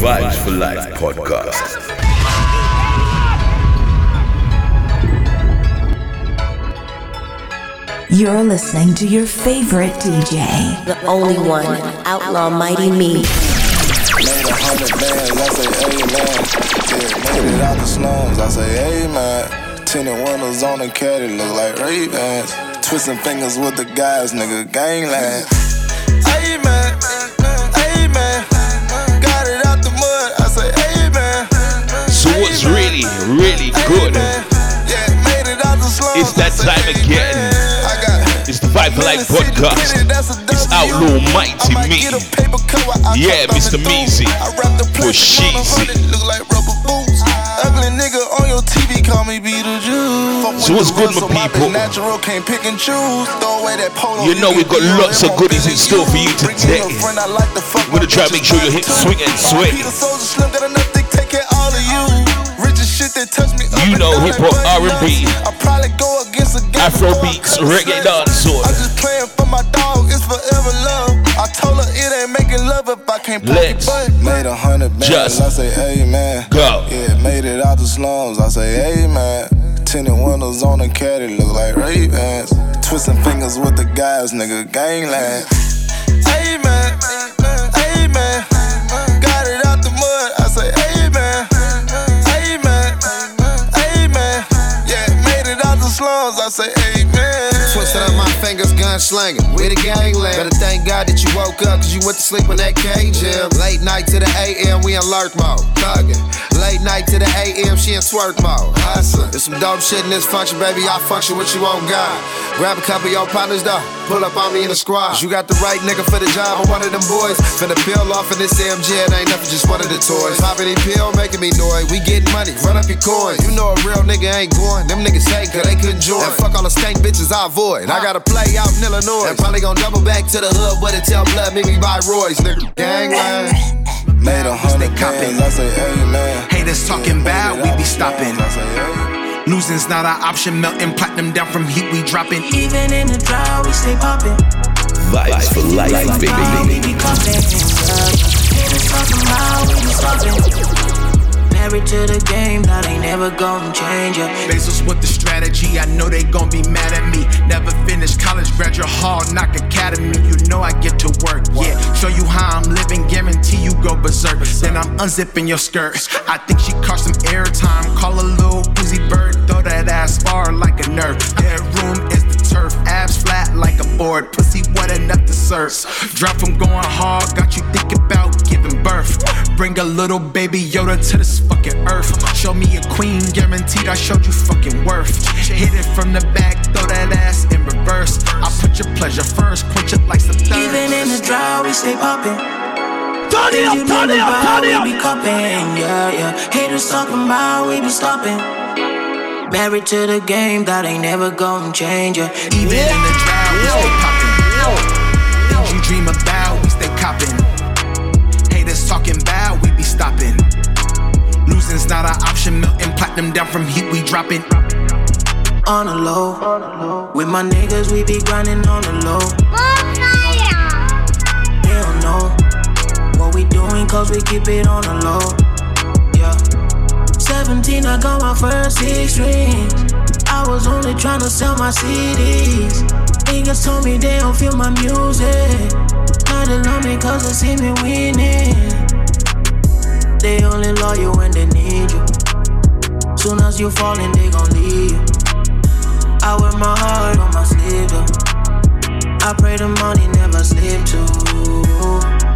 Vibes for Life podcast. You're listening to your favorite DJ. The only one, Outlaw Mighty Me. Made a hundred bands, I say, hey man. Yeah, made it out the slums, I say, hey man. Tinted windows on the caddy, look like Ray-Bans. Twisting fingers with the guys, nigga, gangland. Really, good? It's that time again. It's the Vibe Life podcast. It's Outlaw Mighty Me. Yeah, Mr. Measy. For Sheezy. Like. Ugly nigga on your TV, call me Beetlejuice. So what's good, my people? Natural, can't pick and choose. Throw away that polo. You know we got lots of goodies in store for you today. We're gonna try to make sure you hit swing and swing. You know down hip-hop, R&B, I probably go against a gang Afro before I beats, curse. reggae dancehall. I'm just playing for my dog, it's forever love. I told her it ain't making love if I can't play Let's but made a hundred bands. just I say, hey man, go. Yeah, made it out the slums. I say, hey man. Tinted windows on the caddy, look like Ray-Bans. Twisting fingers with the guys, nigga, gangland. Hey slums. I say, man. Twisted up my fingers, gun slinging. We the gangland. Better thank God that you woke up, cause you went to sleep in that cage gym. Late night to the AM, we in lurk mode. Thuggin'. Late night to the AM, she in twerk mode. Hustlin'. There's some dope shit in this function, baby. I function what you on God. Grab a couple of your partners, though. Pull up on me in the squad. You got the right nigga for the job. I'm one of them boys. Finna peel off in this AMG. It ain't nothing, just one of the toys. Popping the pill, making me noise. We getting money, run up your coin. You know a real nigga ain't going. Them niggas hate, cause they couldn't join. And fuck all the stank bitches I avoid. I gotta play out in Illinois. And probably gonna double back to the hood, but it tell blood, make me buy Royce, nigga. Gangland. Made a hundred bands. I say, hey man. Haters talking bad, we be stopping. I say, hey. Losing's not an option, melting platinum down from heat, we dropping. Even in the drought, we stay popping. Vibes for Life, We baby. be cuffin'. Haters talking about, we be stoppin'. Married to the game, that ain't never gonna change ya. Bezos with the strategy, I know they gon' be mad at me. Never finished college, graduate hall, knock academy. You know I get to work, yeah. Show you how I'm living, guarantee you go berserk. Then I'm unzipping your skirt. I think she caught some airtime. Call a little Uzi bird, throw that ass far like a nerve. Bedroom is the turf, abs flat like a board. Pussy wet enough to serve. Drop from going hard, got you thinking about birth. Bring a little baby Yoda to this fucking earth. Show me a queen, guaranteed I showed you fucking worth. Hit it from the back, throw that ass in reverse. I put your pleasure first, quench it like some thirst. Even in the drought, we stay poppin'. Turn it up, turn it up, turn it up. We be cupping, yeah, yeah. Haters talking about, we be stopping. Married to the game, that ain't never gonna change ya. Even in the drought, we stay poppin'. Things you dream about, we stay copping. Talking bad, we be stopping. Losing's not an option, melting platinum down from heat, we dropping. On the low, with my niggas, we be grinding on the low. They don't know what we doing, cause we keep it on the low. Yeah. 17, I got my first six rings. I was only tryna sell my CDs. Niggas told me they don't feel my music. Now they love me cause they see me winning. They only love you when they need you. Soon as you falling, they gon' leave you. I wear my heart on my sleeve, yeah. I pray the money never slip too.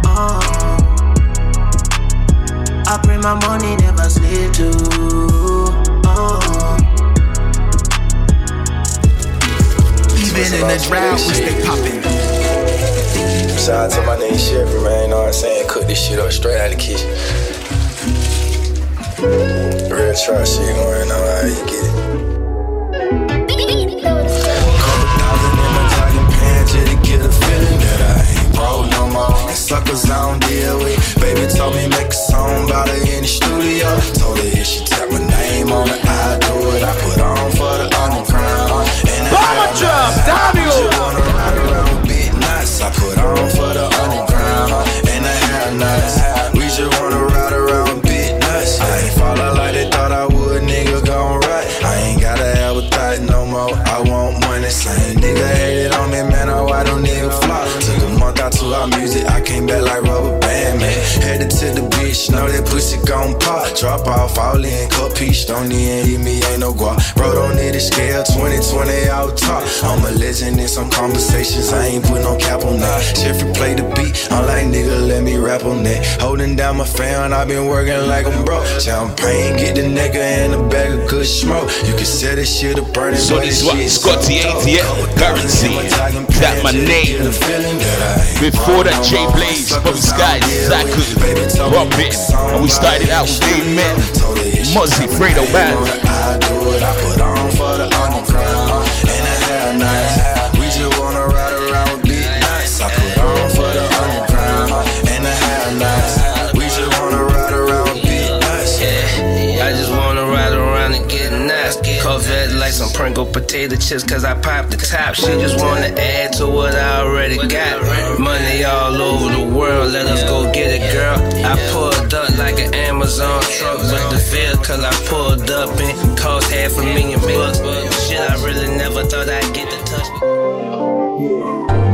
Oh. I pray my money never slip too. Oh. Even in the drought, we stay popping. Shout out to my nigga Chevy, man. You know what I'm saying? Cook this shit up straight out the kitchen. Real trap shit going on. How you get it? Couple thousand in my jogging pants just to get a feeling that I ain't broke no more. And suckers I don't deal with. Baby told me make a song about her in the studio. Told her if she tap my name on it, I do it. I put on for the underground. And Bomber drop, Daniel. She wanna ride around with big nuts. I put drop off, all in, cut peach, don't even me, ain't no guap. Bro, don't need a scale, 2020 out top. I'm a legend in some conversations, I ain't put no cap on that. Jeffrey play the beat, I'm like, nigga, let me rap on that. Holding down my fan, i been working like I'm broke. Champagne, get the nigga and a bag of good smoke. You can set this shit up burning, so this what Scotty ATL currency. That my name. Before that J Blaze, Bobby Sky, Zaku, Robin, and we started out with Dave Men, Muzzy, Fredo Man. I do what I put Pringle potato chips cause I popped the top. She just wanna add to what I already got. Money all over the world, let us go get it, girl. I pulled up like an Amazon truck with the feel cause I pulled up and cost half a million bucks. Shit, I really never thought I'd get to touch me.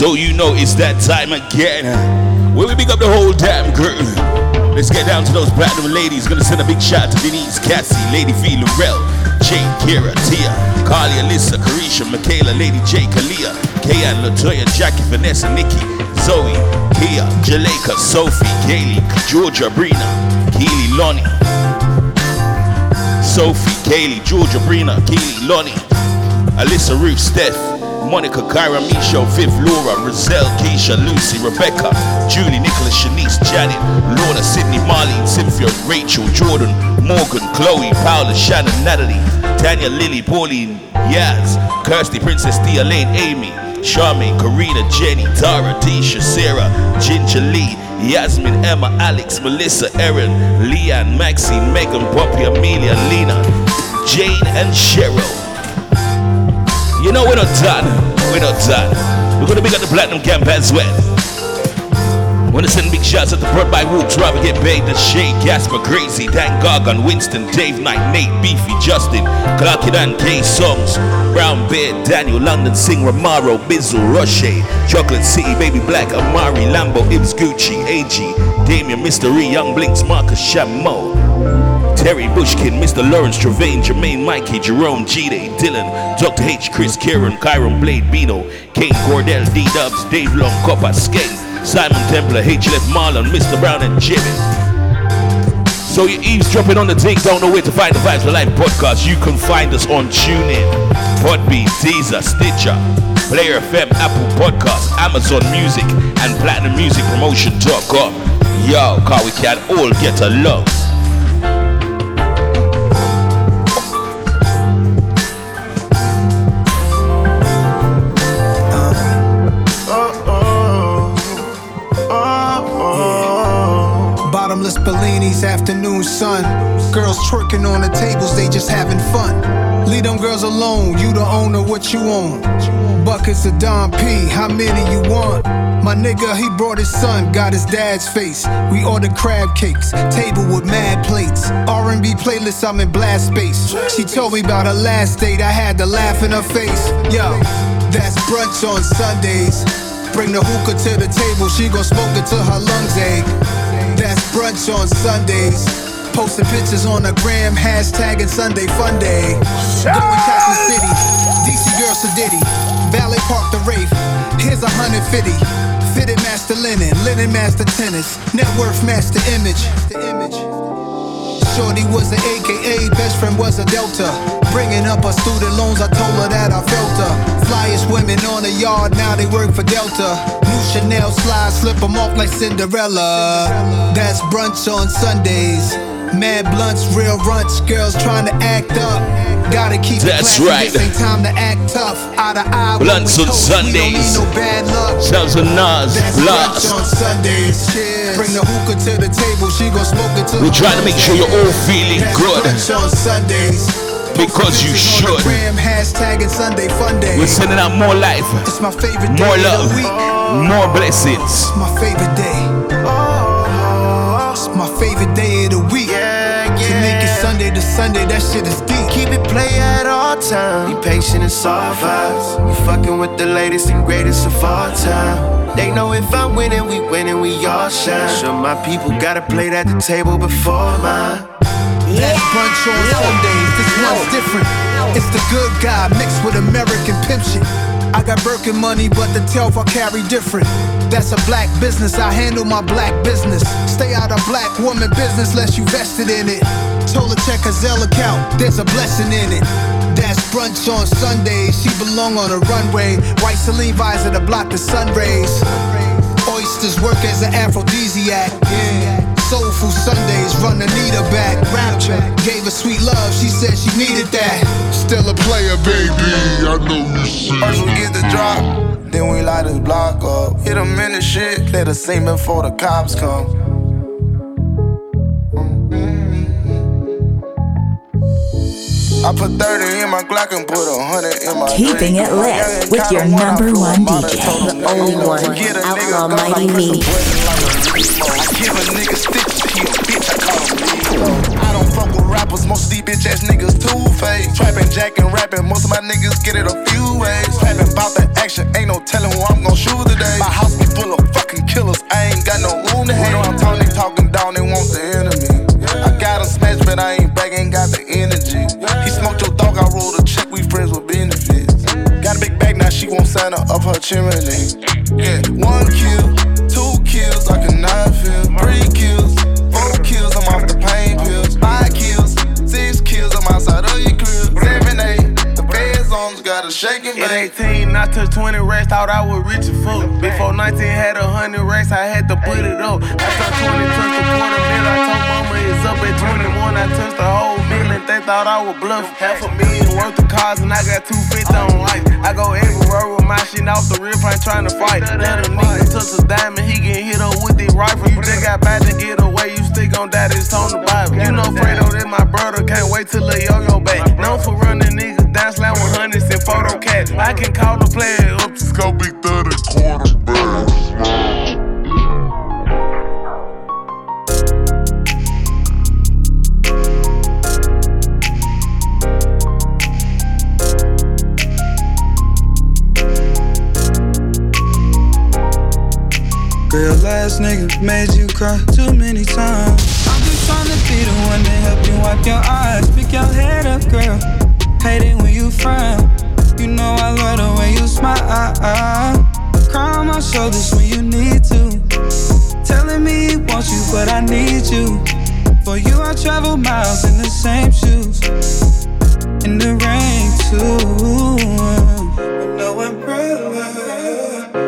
So you know it's that time again. Where we pick up the whole damn crew. Let's get down to those platinum ladies. Gonna send a big shout to Denise, Cassie, Lady V, Lorel, Jane, Kira, Tia, Carly, Alyssa, Carisha, Michaela, Lady J, Kalia, Kayan, Latoya, Jackie, Vanessa, Nikki, Zoe, Kia, Jaleka, Sophie, Kaylee, Georgia, Brina, Keely, Lonnie, Sophie, Kaylee, Georgia, Brina, Keely, Lonnie, Alyssa, Ruth, Steph, Monica, Kyra, Misha, Viv, Laura, Roselle, Keisha, Lucy, Rebecca, Julie, Nicholas, Shanice, Janet, Lorna, Sydney, Marlene, Cynthia, Rachel, Jordan, Morgan, Chloe, Paula, Shannon, Natalie, Tanya, Lily, Pauline, Yaz, Kirsty, Princess Tia, Lane, Amy, Charmaine, Karina, Jenny, Tara, Tisha, Sarah, Ginger Lee, Yasmin, Emma, Alex, Melissa, Erin, Leanne, Maxine, Megan, Poppy, Amelia, Lena, Jane, and Cheryl. You know we're not done. We're not done. We're gonna be at the platinum camp as well. Wanna send big shots at the Broad by Woods, Robert Get Paid, The Shade, Casper, Crazy, Dan Gargan, Winston, Dave Knight, Nate, Beefy, Justin, Clarkidan, K Songs, Brown Bear, Daniel, London, Sing, Ramaro, Bizzle, Roche, Chocolate City, Baby Black, Amari, Lambo, Ibs, Gucci, AG, Damien, Mystery, Young Blinks, Marcus, Shamo. Terry Bushkin, Mr. Lawrence Travaine, Jermaine Mikey, Jerome G-Day, Dylan, Dr. H, Chris Kieran, Kyron Blade, Bino, Kane Cordell, D Dubs, Dave Long, Copper, Skeng, Simon Templar, HLF Marlon, Mr. Brown, and Jimmy. So you're eavesdropping on the take, don't know where to find the Vibes for Life podcast. You can find us on TuneIn, Podbean, Deezer, Stitcher, Player FM, Apple Podcasts, Amazon Music, and PlatinumMusicPromotion.com. Yo, car we can all get along. Bellinis, afternoon sun. Girls twerking on the tables, they just having fun. Leave them girls alone, you the owner, what you own. Buckets of Dom P, how many you want? My nigga, he brought his son, got his dad's face. We ordered crab cakes, table with mad plates. R&B playlist, I'm in blast space. She told me about her last date, I had to laugh in her face. Yo, that's brunch on Sundays. Bring the hookah to the table, she gon' smoke it till her lungs ache. That's brunch on Sundays. Posting pictures on the gram, hashtagging Sunday Fun Day. Going Castle City, DC Girl Sedity, Valley Park the Rafe. Here's a hundred fifty. Fitted master linen, linen master tennis, net worth master image. The image. Shorty was an AKA, best friend was a Delta. Bringing up her student loans, I told her that I felt her. Flyest women on the yard, now they work for Delta. New Chanel slides, slip them off like Cinderella. That's brunch on Sundays. Mad blunts, real runts, girls trying to act up. Gotta keep That's it right. This ain't time to act tough. Eye to eye, blunts on Sundays. No bad luck. Sounds a Nas blast. on Sundays. Cheers. Bring the hookah to the table. She gon' smoke it till We're trying to make sure you're all feeling good. on Sundays. Because you should. Sunday fun. We're sending out more life. It's my favorite day More love. More blessings. It's my favorite day. It's my favorite day of the week. Yeah, yeah. To make it Sunday to Sunday, that shit is deep. Keep it play at all times. Be patient and soft vibes. You fucking with the latest and greatest of all time. They know if I'm winning, we winning, we all shine. Sure, my people gotta play at the table before mine. That's brunch on Sundays. This one's different. It's the good guy mixed with American pimp shit. I got Birkin money, but the telf I carry different. That's a black business. I handle my black business. Stay out of black woman business less you vested in it. Told her check her Zelle account. There's a blessing in it. That's brunch on Sundays. She belong on a runway. White Celine visor to block the sun rays. Oysters work as an aphrodisiac. Yeah. Soulful Sundays, run Anita back. Rapture gave her sweet love, she said she needed that. Still a player, baby. I know you see. First we get the drop, then we light his block up. Hit him in the shit, let us see before the cops come. Mm-hmm. I put 30 in my Glock and put a 100 in my Keeping drink. it lit with your number one DJ. The only one, get a nigga Outlaw Mighty press Me. I give a nigga stitches, he a bitch, I call him Leo. I don't fuck with rappers, most of these bitch ass niggas two-faced. Trapping, jacking, rapping, most of my niggas get it a few ways. Trapping about the action, ain't no telling who I'm gon' shoot today. My house be full of fucking killers, I ain't got no room to hang. When I'm talking, talking down, they want the enemy. I got a smash, but I ain't back, ain't got the energy. He smoked your dog, I rolled a check, we friends with benefits. Got a big bag, now she won't sign her up her chimney. 18, took 20 racks, thought I was rich as fuck. Before 19 had a hundred racks, I had to put it up. I turned 20, touched a quarter mil. I told mama it's up at 21. I touched the whole million, they thought I was bluffing. Half a million worth of cars, and I got 250 on life. I go everywhere with my shit off the rip, I ain't trying to fight. Let a nigga touch a diamond, he get hit up with the rifle. You just got back to get away, still gon' die, this on the Bible. You know Fredo, that my brother, can't wait till the yo-yo back. Known for running niggas down, with hundreds and photo cat. I can call the player up. It's gonna be 30 quarterbacks. Last nigga made you cry too many times. I'm just tryna be the one to help you wipe your eyes. Pick your head up, girl. Hate it when you frown. You know I love the way you smile. Cry on my shoulders when you need to. Telling me he wants you, but I need you. For you, I travel miles in the same shoes. In the rain, too. No umbrella.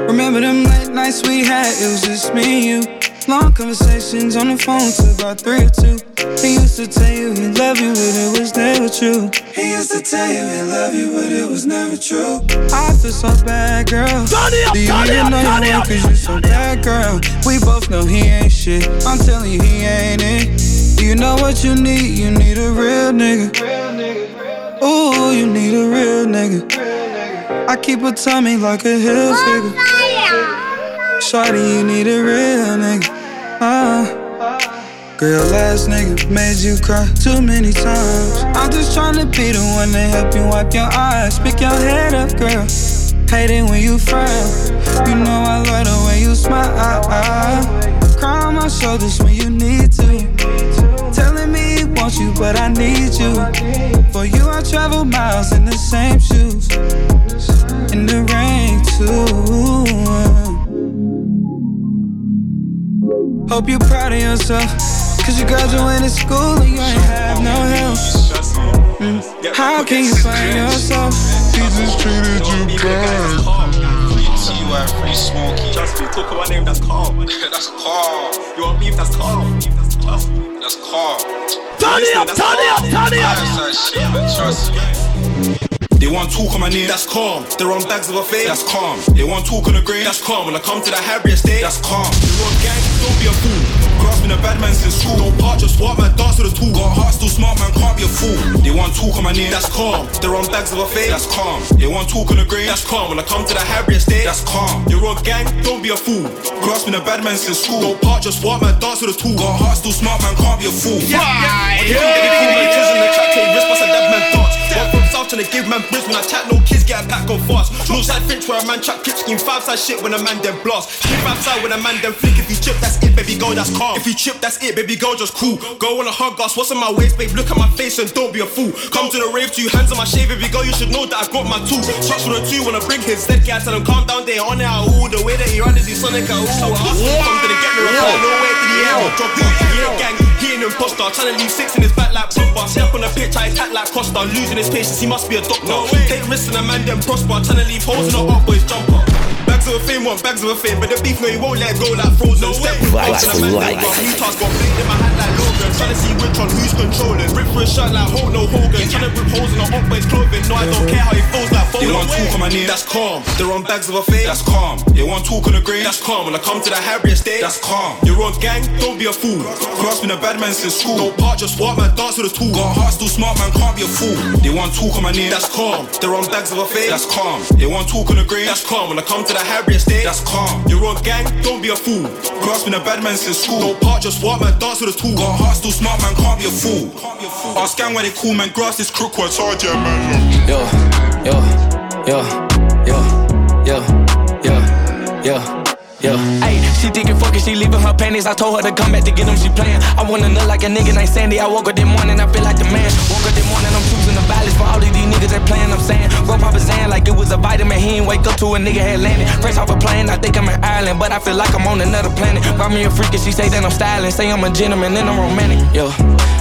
Remember them nights we had, it was just me and you. Long conversations on the phone till about three or two. He used to tell you he loved you, but it was never true. He used to tell you he loved you, but it was never true. I feel so bad, girl. Turn it up, Do you turn even up, know turn you up. cause you so bad, girl? We both know he ain't shit. I'm telling you, he ain't it. Do you know what you need? You need a real nigga. Ooh, you need a real nigga. I keep a tummy like a hill figure. Shawty, you need a real nigga. Uh. Girl, last nigga made you cry too many times. I'm just tryna be the one to help you wipe your eyes. Pick your head up, girl. Hate it when you frown. You know I love the way you smile. Cry on my shoulders when you need to. Telling me he wants you, but I need you. For you, I travel miles in the same shoes. In the rain, too. Hope you proud of yourself. Cause you graduated school and you ain't have no help. Mm. How can you find yourself? He just treated you bad. T.Y. Free Smoky. Just me, talk about name, that's calm. that's calm. You want beef, that's calm. That's calm. Turn it up, turn it up, turn it up. That's that shit, man, trust me. They want talk on my name, that's calm. They run bags of a fade, that's calm. They want talk on the grain, that's calm. When I come to the Harriet state, that's calm. They want gang, don't be a fool. Been a bad man since school. Don't part, just walk, man, dance with the tool. Got a heart, still smart, man, can't be a fool. They want talk on my name, that's calm. They're on bags of a fade, that's calm. They want talk on the grave, that's calm. When I come to the Harry estate, that's calm. You're on gang, don't be a fool. Been a bad man since school. Don't part, just walk, man, dance with the tool. Got a heart, still smart, man, can't be a fool. Yeah, yeah, yeah. When you come, they kids in the track, trying to give man bridge when I chat, no kids get a pack go fast. Northside Finch where a man chat kick scheme, five side shit when a man then blast. Shit five side when a man then flick. If you chip, that's it, baby girl, that's calm. If you chip, that's it, baby girl, just cool. Go on a hug us, what's in my waist, babe? Look at my face and don't be a fool. Come to the rave, two hands on my shave, baby girl, you should know that I got my two. Trust with a two when I bring his dead guy, tell him calm down, they on it, ooh. The way that he run is he sonic, ooh. I hustle, come to the get me, no way to the air, drop you. He ain't gang, he ain't imposter, trying to leave six in his back like Pogba. Step on the pitch, I attack like Costa, losing his patience, he must be a doctor. Take risks and a man then prosper, trying to leave holes in the up boys jumper. Bags of a fame, want bags of a fame, but the beef no, he won't let go like frozen. Step with a man then life. run. New task got blade in my hand like Logan. Trying to see which one who's controlling. Rip for a shirt like Hulk, no Hogan. Trying to rip holes in the up boys clothing. No, I don't care how he feels like They Foden. want talk on my name, that's calm. They're on bags of a fade, that's calm. They want talk on the grave, that's calm. When I come to the Harry estate, that's calm. You're on gang, don't be a fool. Grass been a bad man since school. Don't part, just walk, man, dance with a tool. Got a heart, still smart, man, can't be a fool. They want talk on my name, that's calm. They're on bags of a fade, that's calm. They want talk on the grave, that's calm. When I come to the Harry estate, that's calm. You're on gang, don't be a fool. Grass been a bad man since school. Don't part, just walk, man, dance with a tool. Got a heart, still smart, man, can't be a fool. Ask gang why they call man, grass is crooked. Charge yeah, man. Yo, yo, yo, yo, yo, yo, yo, yo. Hey, she thinking fucking, she leaving her panties. I told her to come back to get them, she playing. I wanna look like a nigga named Sandy. I woke up this morning, I feel like the man. Woke up this morning, I'm choosing the violence for all of these niggas that playing. I'm saying, bro, Papa Zan like it was a vitamin. He ain't wake up to a nigga had landed. Fresh off a plane, I think I'm in Ireland, but I feel like I'm on another planet. Brought me a freak and she say that I'm styling. Say I'm a gentleman and I'm romantic. Yo,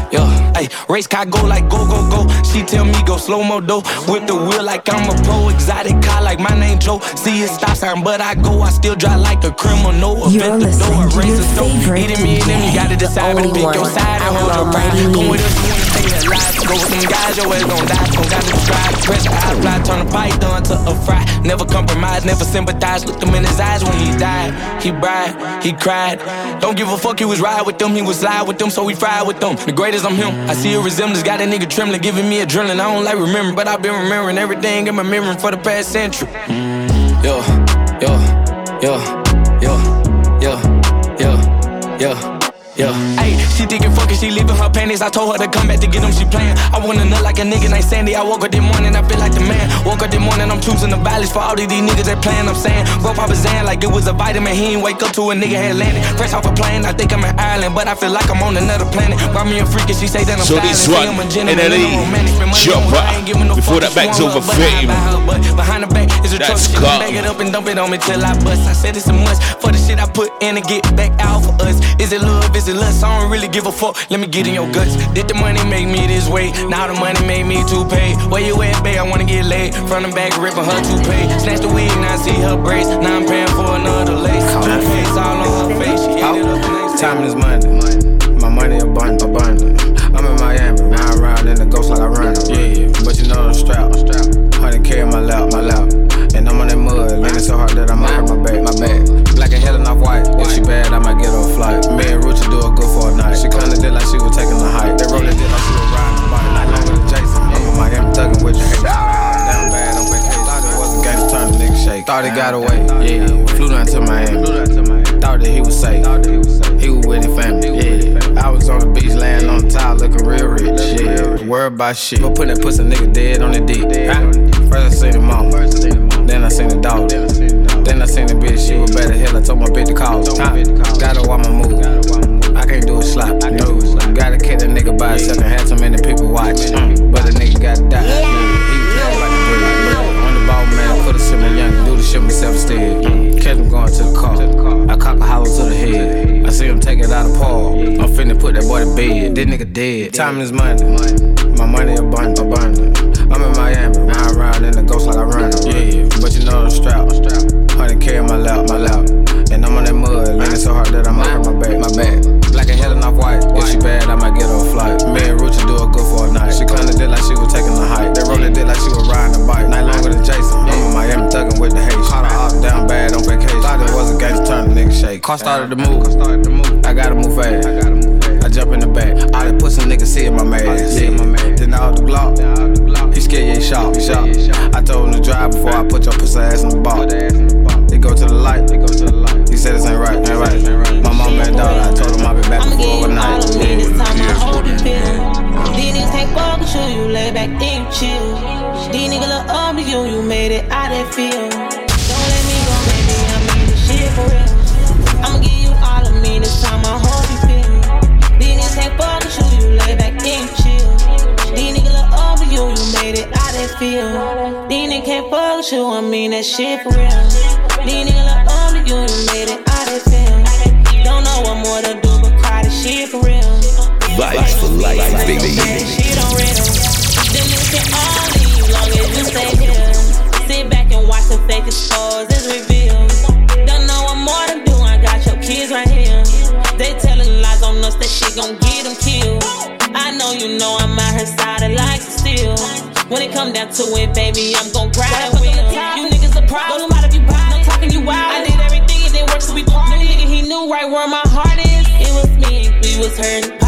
yo, hey, race car go like go, go, go. She tell me go slow mo though. Whip the wheel like I'm a pro. Exotic car like my name Joe. See it stop sign, but I go. I still drive like a criminal. You're Event the door, listening to raise your the favorite Eating me and them, you gotta decide. Better only pick your side and hold your pride. Me. with us, you wanna stay alive. Go with them guys, your ass gon' die. Don't got to strive. Pressure, I fly, turn the python to a fry. Never compromise, never sympathize. Looked him in his eyes when he died. He cried, he cried. Don't give a fuck, he was ride with them. He was slide with them, so he fried with them. The greatest I'm him. I see a resemblance, got a nigga trembling, giving me adrenaline. I don't like remembering, but I've been remembering everything in my memory for the past century. Mm, yo, yo, yo, yeah. Yeah. Ayy, she thinkin' fuckin', she leavin' her panties. I told her to come back to get them, she playin'. I wanna nut like a nigga named Sandy. I woke up this morning, I feel like the man. Woke up this morning, I'm choosing the violence for all these, these niggas that playin'. I'm sayin', go Papa Zan like it was a vitamin. He ain't wake up to a nigga had landed. Fresh off a plane, I think I'm in Ireland, but I feel like I'm on another planet. Brought me a freak and she say that I'm So this one, NLE Choppa. Before that back's over 30. It's a That's truck shit. Bag it up and dump it on me till I bust. I said it's a must for the shit I put in and get back out for us. Is it love? Is it lust? I don't really give a fuck. Let me get in your guts. Did the money make me this way? Now the money made me too paid. Where you at, babe? I wanna get laid. From the back, ripping her toupee. Snatch the weed, now I see her brace. Now I'm paying for another lace. Two face all on her face. She ended up. Time is money. My money abundant, abundant. I'm in Miami, now I ride in the ghost like I run. Yeah, but you know the strap. 100k in my lap, my lap. And I'm on that mud, leaning so hard that I might hurt my back, my back. Black and hell off white. If she bad, I might get her a flight. Me and Rucha do a good for a night. She kinda did like she was taking a hike. They rolled it did like she was riding a bike. Not longer than Jason. I'm in Miami thugging with your haters. Down bad the nigga shake. Thought he got away. Yeah, flew down to Miami. Thought that he was safe. He was with his family. Yeah, I was on the beach laying on the tile looking real rich. Yeah, worried about shit. But put that pussy nigga dead on the dick. Huh? First I seen the mama, then I seen the dog. Then I seen the bitch, she was better hell. I told my bitch to call. Huh? Gotta watch my move. I can't do a slap. No, gotta catch a nigga by himself and have so many people watching. Mm. But a nigga gotta die. Shit myself instead. Catch him going to the car. I cock a hollow to the head. I see him take it out of Paul. I'm finna put that boy to bed. This nigga dead. Time is money. My money abundant, abundant. I'm in Miami, ride around in the ghost like I run. Yeah, but you know the strap. 100k in my lap, my lap. And I'm on that mud, leaning so hard that I might hurt my back, my back. Black and hell off white. If she bad, I might get her a flight. Me and Rucha do a good for a night. She kinda did like she was taking a hike. They rolled it did like she was riding a bike. Night longer than Jason. I'm in Miami thugging with the hate. Caught her off down bad on vacation. Thought it was a gangster turn the nigga shake. car started to move. I gotta move fast. I gotta move. I jump in the back. All the pussy niggas see in my mask. Yeah. Then all the Glock. He scared, yeah, he shot, he shot. I told him to drive before I put your pussy ass in the box. They go to the light. They go to the light. He said this ain't right, ain't right. My mom and daughter, I told him I'll be back before overnight. me These niggas can't fuck with you, you lay back, then you chill. These niggas look up to you, you made it out that feel. Don't let me go, baby, I mean this shit for real. I'ma give you all of me this time I hold you feel. These niggas can't fuck with you, you lay back, then you chill. These niggas look up to you, you made it out that feel. These niggas can't fuck with you, I mean that shit for real. These niggas look up to you, you made it out that feel. Don't know what more to do but cry this shit for real. Vibes for life, baby. Shit on rhythm. Them niggas can all leave long as you stay here. Sit back and watch the fake expose as revealed. Don't know what more to do. I got your kids right here. They telling lies on us that shit gon' get them killed. I know you know I'm out her side of life still. When it come down to it, baby, I'm gon' grab the wheel. You niggas a problem. Don't if you buy No talking you wild. I did everything and it worked, so we party. New nigga, he knew right where my heart is. It was me, we was hurting,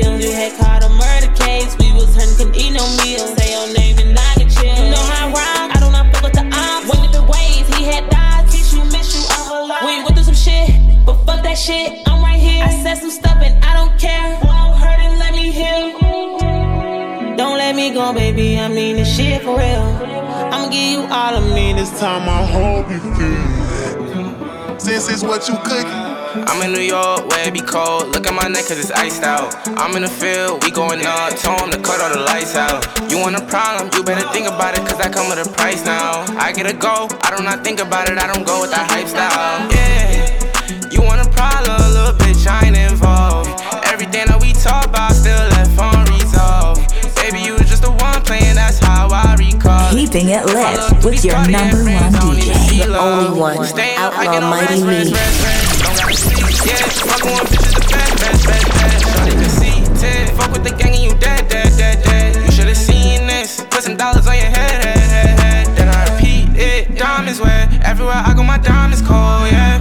poppin' You had caught a murder case, we was couldn't eat no meals. Say your name and I can chill. You know how I ride, I do not fuck with the odds. Went different ways, he had died, teach you, miss you, I'm alive. We went through some shit, but fuck that shit, I'm right here. I said some stuff and I don't care. Won't hurt and let me heal. Don't let me go, baby. I mean this shit for real. I'ma give you all of me this time. I hope you feel. Since it's what you cook. I'm in New York where it be cold. Look at my neck cause it's iced out. I'm in the field, we going up. Told 'em to cut all the lights out. You want a problem, you better think about it cause I come with a price now. I get a go, I do not think about it, I don't go with that hype style. Yeah, you want a problem, little bitch, I ain't involved. Everything that we talk about Keeping it lit with your number one DJ. The only one, Outlaw Mighty Me. Yeah, fucking with bitches the best, best, best, best. Shawty can see it. Fuck with the gang and you dead, dead, dead, dead. You should've seen this. Put some dollars on your head, head, head, head. Then I repeat it. Diamonds wet. Everywhere I go, my diamonds cold, yeah.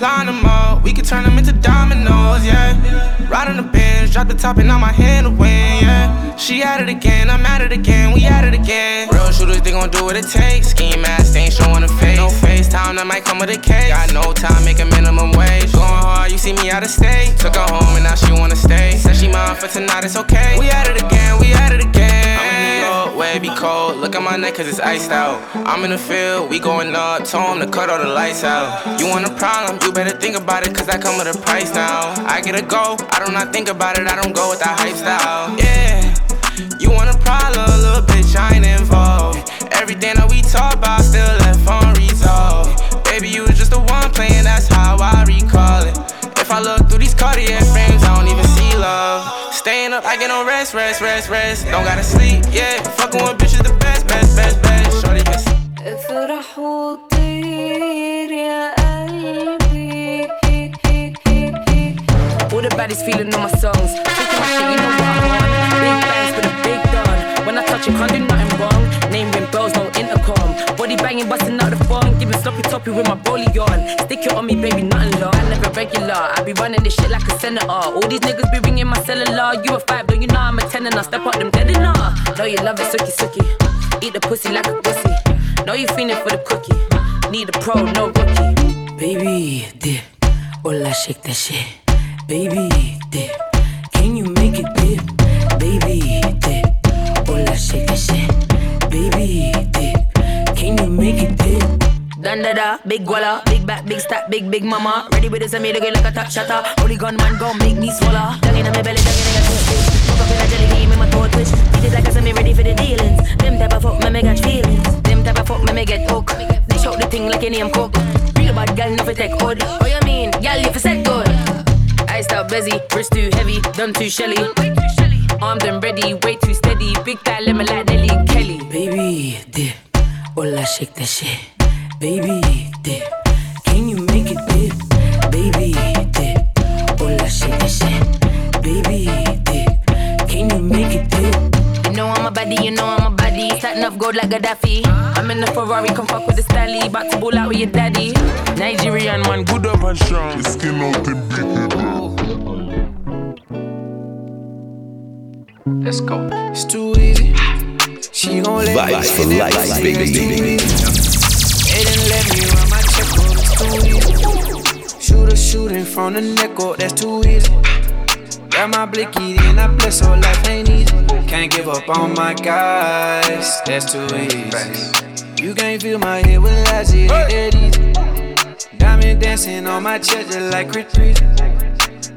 Line them up, we can turn them into dominoes, yeah. Ride on the bench, drop the top and now my hand to yeah. She at it again, I'm at it again, we at it again. Real shooters, they gon' do what it takes. Scheme ass, they ain't showing a face. No FaceTime, that might come with a case. Got no time, make a minimum wage. Going hard, you see me out of state. Took her home and now she wanna stay. Said she mine for tonight, it's okay. We at it again, we at it again. York, where it be cold. Look at my neck cause it's iced out. I'm in the field, we going up. Told 'em to cut all the lights out. You want a problem, you better think about it cause I come with a price now. I get a go, I do not not think about it, I don't go with that hype style. Yeah. You want a problem, little bitch, I ain't involved. Everything that we talk about still left unresolved. Baby, you was just the one playing, that's how I recall it. If I look through these Cartier frames, I don't even see love. Staying up, I get no rest, rest, rest, rest. Don't gotta sleep, yeah. Fucking with bitches the best, best, best, best. Shorty can افرح وطير يا قلبي All the baddies feeling on my songs. Taking my shit, you know what I want. Big bangs for the big done. When I touch it, can't do banging, busting out the phone. Giving sloppy toppy with my rollie on. Stick it on me, baby, nothing long. I never regular. I be running this shit like a senator. All these niggas be ringing my cellular. You a five, don't you know I'm a ten and I step up them dead enough. Know you love it, sucky sucky. Eat the pussy like a pussy. Know you feeling for the cookie. Need a pro, no rookie. Baby, dip. Hola, shake that shit. Baby, dip. Can you make it dip? Baby, dip. Hola, shake that shit. Make it dip? Dun da da, big guala, big back, big stack, big big mama. Ready with this and me looking like a top shatter. Holy gun man gon' make me swallow. Dung in my belly, dung in a twist. Fuck up in a jelly bean, make my toe twitch. Beat it like I said me ready for the dealings. Them type of fuck me me got feelings. Them type of fuck me me get hook. Dish out the thing like your name cook. Real bad girl, no fi take hood. Oh you mean, girl you fi set good. Iced out busy, wrist too heavy, done too shelly. Armed and ready, way too steady. Big fat lemon like Nelly Kelly. Baby, dip. Hola, shake that shit. Baby, dip. Can you make it dip? Baby, dip. Hola, shake that shit. Baby, dip. Can you make it dip? You know I'm a baddie, you know I'm a baddie. steady. Setting up gold like Gaddafi. I'm in the Ferrari, come fuck with the Stanley. About to ball out with your daddy. Nigerian man, good up and strong. Skin out and beat. Let's go. It's too easy. She gon' let me Vibes for in that life, pussy, baby. that's. They didn't let me run my checkbook, it's too easy. Shoot a shooting from the neck up, that's too easy. Got my blicky, then I bless her life ain't easy. Can't give up on my guys, that's too easy. You can't feel my head with lies, it ain't that easy. Diamond dancing on my chest just like Chris Breezy.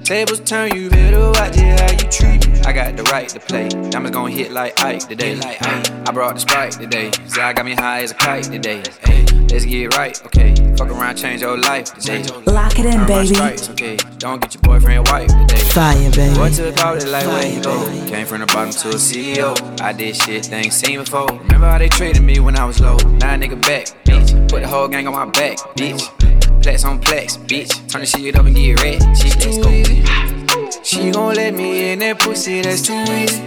Tables turn, you better watch it how you treat me. I got the right to play. Diamonds gon' hit like Ike today. I brought the sprite today. So I got me high as a kite today. Hey, let's get right, okay. Fuck around, change your life today. Lock it in, Earn my baby. stripes, okay. Don't get your boyfriend wife today. Fire, baby. Boy took all it like where you go. Came from the bottom to a CEO. I did shit they ain't seen before. Remember how they treated me when I was low? Now a nigga back, bitch. Put the whole gang on my back, bitch. Plex on plex, bitch. Turn the shit up and get red. Shit, let's go. She gon' let me in that pussy, that's too easy.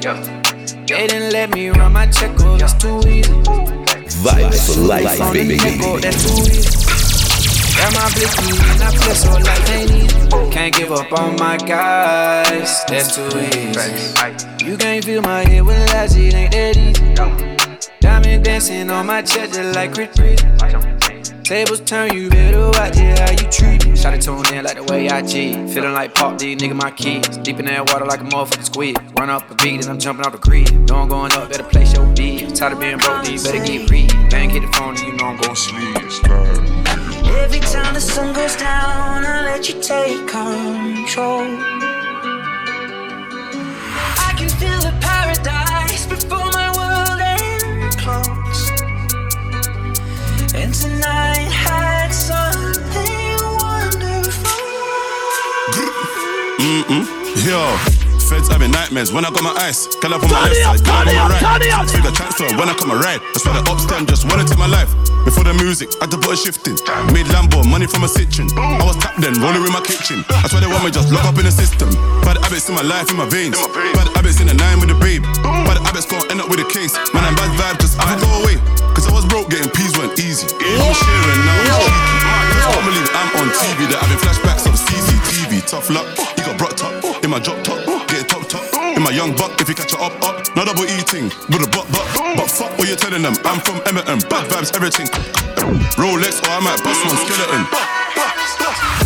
They didn't let me run my check up, that's too easy. Vibes for life, baby. that's too easy. Got my blicky and I feel so life ain't easy. Can't give up on my guys, that's too easy. You can't feel my head with lies, it ain't that easy. Diamond dancing on my chest just like Chris Breezy. Tables turn, you better watch it how you treat me. Shot it tune in like the way I G. Feeling like Pop D, nigga, my keys. Deep in that water like a motherfucking squid. Run up a beat and I'm jumping off the grid. Don't going up, better place your beat. Tired of being broke, D, better get free. Bang, hit the phone, and you know I'm gon' sleep. Every time the sun goes down, I let you take control. I can feel the paradise before my And tonight had something wonderful. Mm-mm. Yo. Feds having nightmares when I got my ice. Girl up on my left it side, girl turn on it my right. turn it up. Six figure transfer when I come a ride. That's why the ups them just wanna my life. Before the music, I had to put a shift in. Made Lambo, money from a kitchen. I was tapped then, rolling in my kitchen. That's why they want me just lock up in the system. Bad habits in my life, in my veins. Bad habits in the nine with the babe. Bad habits gonna end up with a case. Man, I'm bad vibe, just I go away. Cause I was broke, getting peas went easy. Was sharing, now I'm cheeky. Can't believe I'm on TV. They're having flashbacks of CCTV. Tough luck, he got brought up in my drop top. Get top top. In my young buck, if you catch it up, up. No double eating, with a butt, butt. But fuck what you're telling them. I'm from Emmerton, bad vibes, everything. Rolex, or I might bust one skeleton.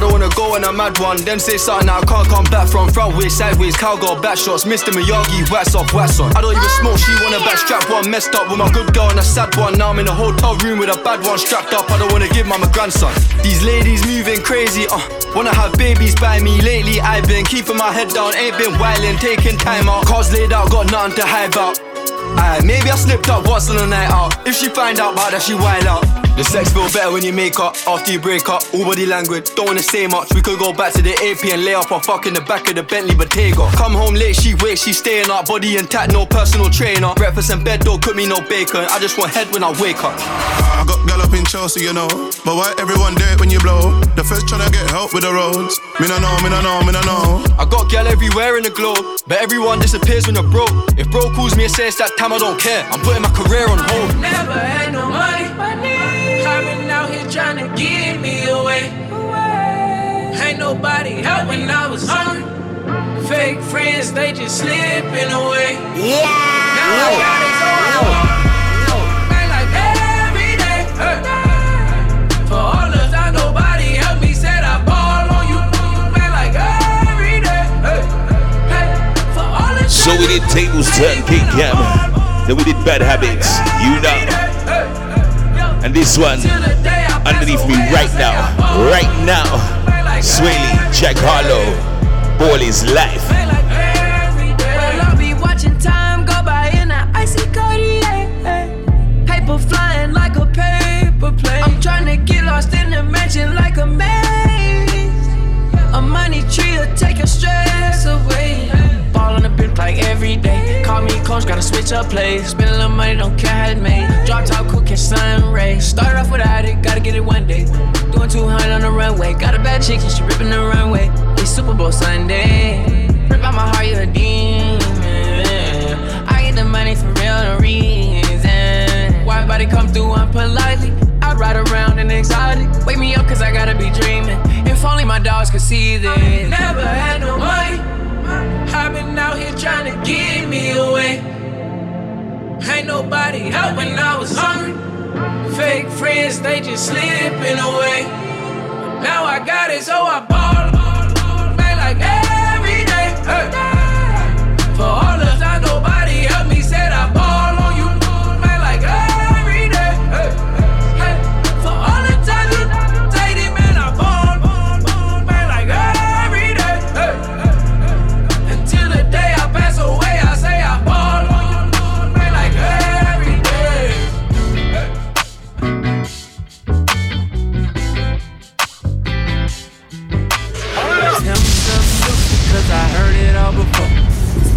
I don't wanna go on a mad one, Them say something I can't come back from. Front way, sideways, cowgirl, back shots, Mr. Miyagi, wax off, wax on. I don't even smoke, she wanna back strap one, messed up with my good girl and a sad one. Now I'm in a hotel room with a bad one strapped up. I don't wanna give my grandson. These ladies moving crazy, uh, wanna have babies by me. Lately, I've been keeping my head down, ain't been wildin', taking time out. Cars laid out, got nothing to hide about. Aye, maybe I slipped up once on a night out. If she find out about that, she wild out. The sex feel better when you make up after you break up. All body language, don't wanna say much. We could go back to the AP and lay up or fuck in the back of the Bentley Bentayga. Come home late, she wait, she staying up. Body intact, no personal trainer. Breakfast in bed, don't cook me no bacon. I just want head when I wake up. I got gal up in Chelsea, you know. But why everyone do it when you blow? The first tryna get help with the roads. Me no know, me no know, me no know. I got gal everywhere in the globe, but everyone disappears when they're broke. If bro calls me and says that time, I don't care. I'm putting my career on hold. Never had no money. Trying to get me away. Ain't nobody when I was hungry. Fake friends, they just slipping away. Yeah. Now I got it so I walk. Man, like every day. hey. For all the time, nobody helped me. Said I ball on you. Man, like every day. hey. Hey. For all the So we did tables turn king cam. Then we did bad habits. You know. And this one underneath me right now. Right now. Swae Lee, Jack Harlow. Ball is life. Flying like a paper plane. I'm trying to get lost in the mansion like a maze. A money tree will take away. Big like every day. Call me coach, gotta switch up plays. Spend a little money, don't care how it made. Drop top, cooking sun rays. Started off without it, gotta get it one day. Doing 200 on the runway. Got a bad chick, and she ripping the runway. It's Super Bowl Sunday. Rip out my heart, you a demon. I get the money for real no reason. Why body come through unpolitely? I ride around in anxiety. Wake me up cause I gotta be dreaming. If only my dogs could see this. Never had no money. Been out here trying to get me away. Ain't nobody help when I was hungry. Fake friends, they just slipping away. Now I got it, so I ball. Man, like every day. Hey. For all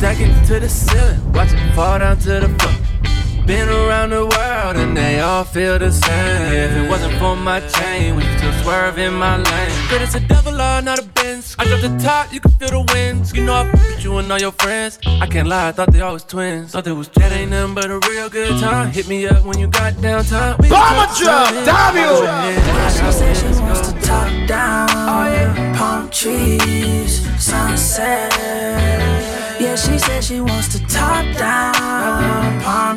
Stacking to the ceiling, watch it fall down to the floor. Been around the world and they all feel the same. If it wasn't for my chain, we still swerve in my lane. But it's a double R, not a Benz. I drop the top, you can feel the winds. You know I fuck with you and all your friends. I can't lie, I thought they all was twins. Thought it was jet, ain't nothing but a real good time. Hit me up when you got downtime. We Bomber can drop, talk damn you! She said she wants to top down. Oh yeah. Palm trees, sunset.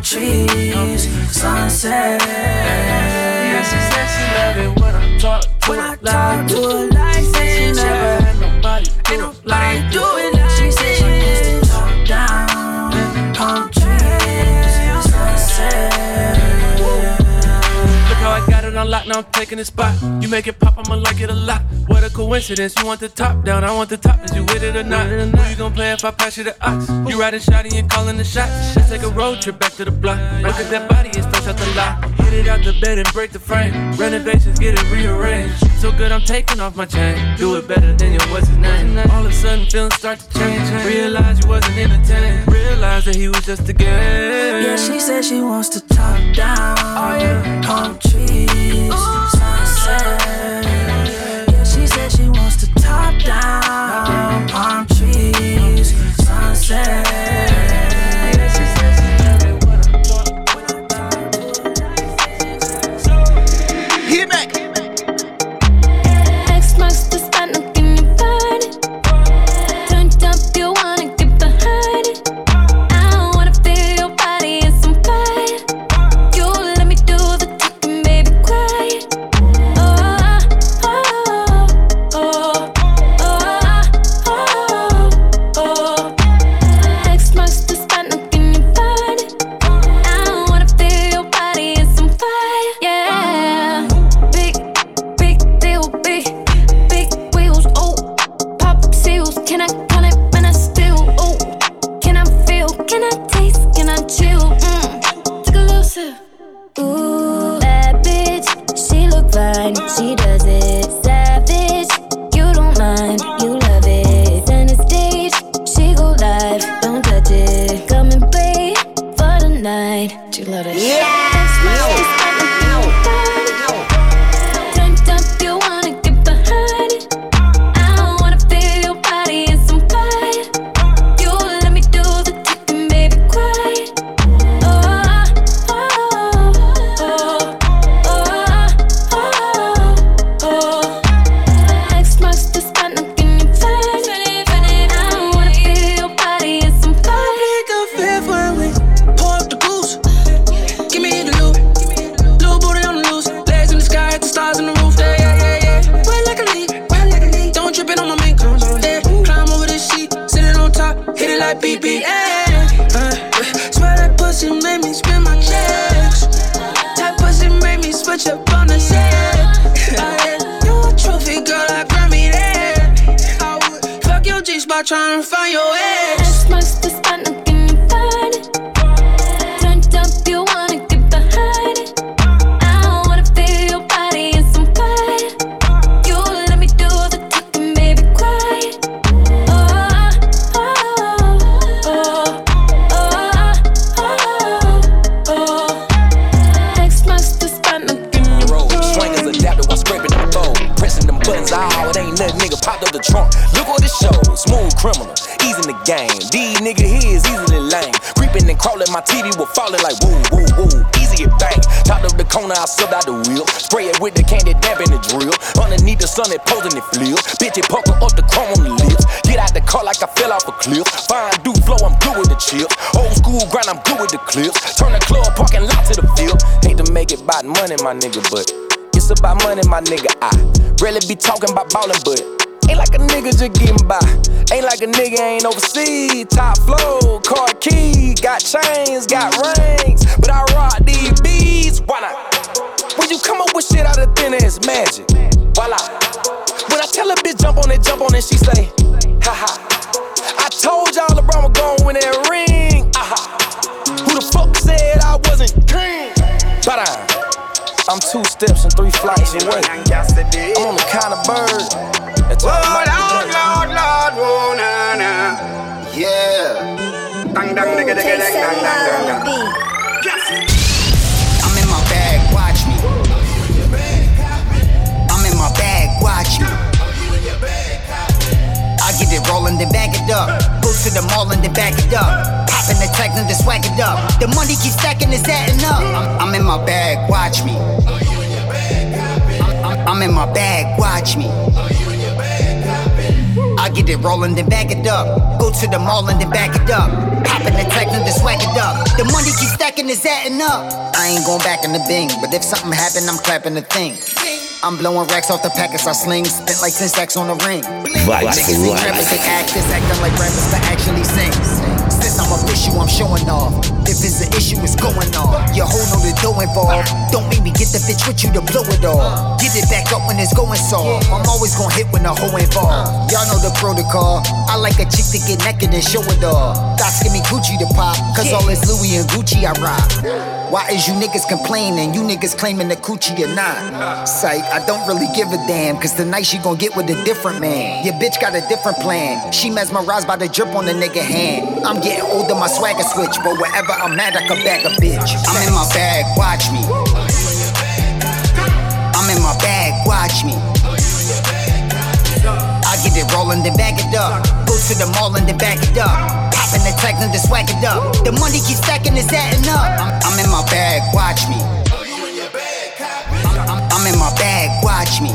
Trees, sunset. Yeah, she said she love it when I talk to When I talk to her I'm taking the spot. You make it pop, I'ma like it a lot. What a coincidence, you want the top down, I want the top. Is you with it or not? Who you gon' play if I pass you the ox? You riding shotty and calling the shots. Let's take a road trip back to the block. Look at that body, it's fresh out the lot. It out the bed and break the frame. Renovations, get it rearranged. So good, I'm taking off my chain. Do it better than your what's his name. All of a sudden, feelings start to change. Realize you wasn't entertained. Realize that he was just a game. Yeah, she said she wants to top down. Oh, yeah. Palm trees, sunset. Yeah, she said she wants to top down. With the clips. Turn the club parking lot to the field. Hate to make it about money, my nigga, but it's about money, my nigga. I really be talking about ballin', but ain't like a nigga just getting by. Ain't like a nigga ain't overseas. Top flow, car key, got chains, got rings, but I rock these beats. Why not? When you come up with shit out of thin air, it's magic. Voila. When I tell a bitch jump on it, jump on it, she say, ha ha. I told y'all LeBron was gon' win that ring. Said I wasn't king? But I, I'm two steps and three flights away. I'm on the kind of bird. That's all Lord, I'm Lord, Lord, oh, na, na. Yeah. Dang, dang, digga, digga, dang, dang, dang, dang, dang. Get it rolling, then back it up. Go to the mall and then back it up. Popping the tech and then swag it up. The money keeps stacking, it's adding up. I'm, I'm in my bag, watch me. I'm, in my bag, watch me. I get it rolling, then back it up. Go to the mall and then back it up. Popping the tech and then swag it up. The money keeps stacking, it's adding up. I ain't going back in the bing, but if something happen, I'm clapping the thing. I'm blowing racks off the packets I sling, spent like 10 stacks on the ring. Vibes Niggas for ain't rappers, they life. actors acting like rappers to actually sing. Since I'm official, I'm showing off. If it's an issue, it's going on. Your whole know the dough involved. Don't make me get the bitch with you to blow it all. Get it back up when it's going soft. I'm always gonna hit when the hoe involved. Y'all know the protocol. I like a chick to get naked and show it all. Dots give me Gucci to pop, cause all this Louis and Gucci I rock. Why is you niggas complaining? You niggas claiming the coochie or not? Sight, I don't really give a damn, cause tonight she gon' get with a different man. Your bitch got a different plan. She mesmerized by the drip on the nigga hand. I'm getting older, my swagger switch, but wherever I'm at, I can bag a bitch. I'm in my bag, watch me. I'm in my bag, watch me. I get it rolling, then bag it up. Go to the mall and then back it up. Popping the tech and then swag it up. The money keeps stacking, it's adding up. I'm, in my bag, watch me. I'm- I'm in my bag, watch me.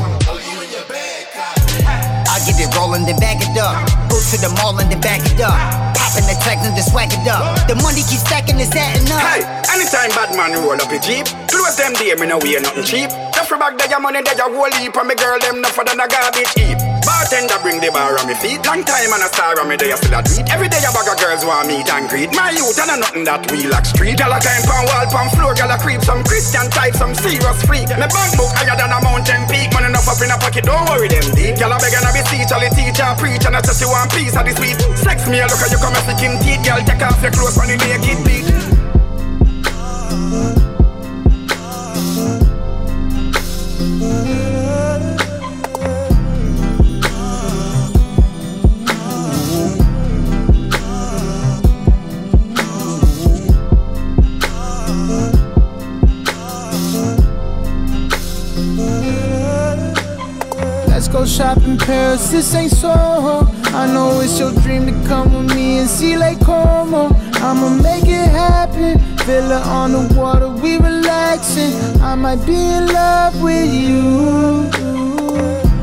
I get it rolling, then bag it up. To the mall and then back it up. Popping the tech and then swag it up. The money keeps stacking, it's adding up. Hey, anytime bad man roll up a jeep, close them day, me no wear nothing cheap. Duffel bag there, your money there, whole heap, and me girl them nothing than a garbage heap. Bartender bring the bar on me feet, long time and a star on me there, still a tweet. Every day a bag of girls want meet and greet. My youth and a nothing that we like street. Gyal a climb pon wall, pon floor, gyal a creep. Some Christian type, some serious freak. Me bank book higher than a mountain peak. Money enough up in a pocket, don't worry them deep. Gyal a beg and a beseech, all the teacher preach, and I just you want peace of the sweet. Sex me, look at you come a skin teeth, gyal take off your clothes on the naked beat. Go shopping Paris, this ain't Soho. I know it's your dream to come with me and see Lake Como. I'ma make it happen. Villa on the water, we relaxing. I might be in love with you.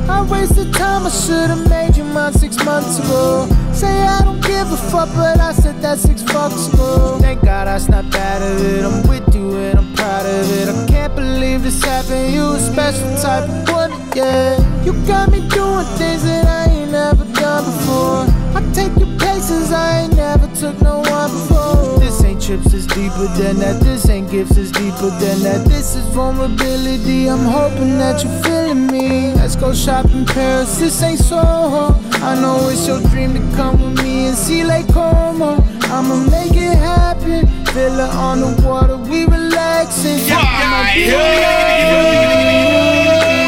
I wasted time, I should've made you mine six months ago. Say I don't give a fuck, but I said that six fucks ago. Thank God I snapped out of it. I'm with you and I'm proud of it. I can't believe this happened. You a special type of woman, yeah. You got me doing things that I ain't never done before. I take you places I ain't never took no one before. This ain't trips, it's deeper than that. This ain't gifts, it's deeper than that. This is vulnerability. I'm hoping that you're feeling me. Let's go shopping Paris. This ain't Soho. I know it's your dream to come with me and see Lake Como. I'ma make it happen. Villa on the water, we relaxing. I'ma be.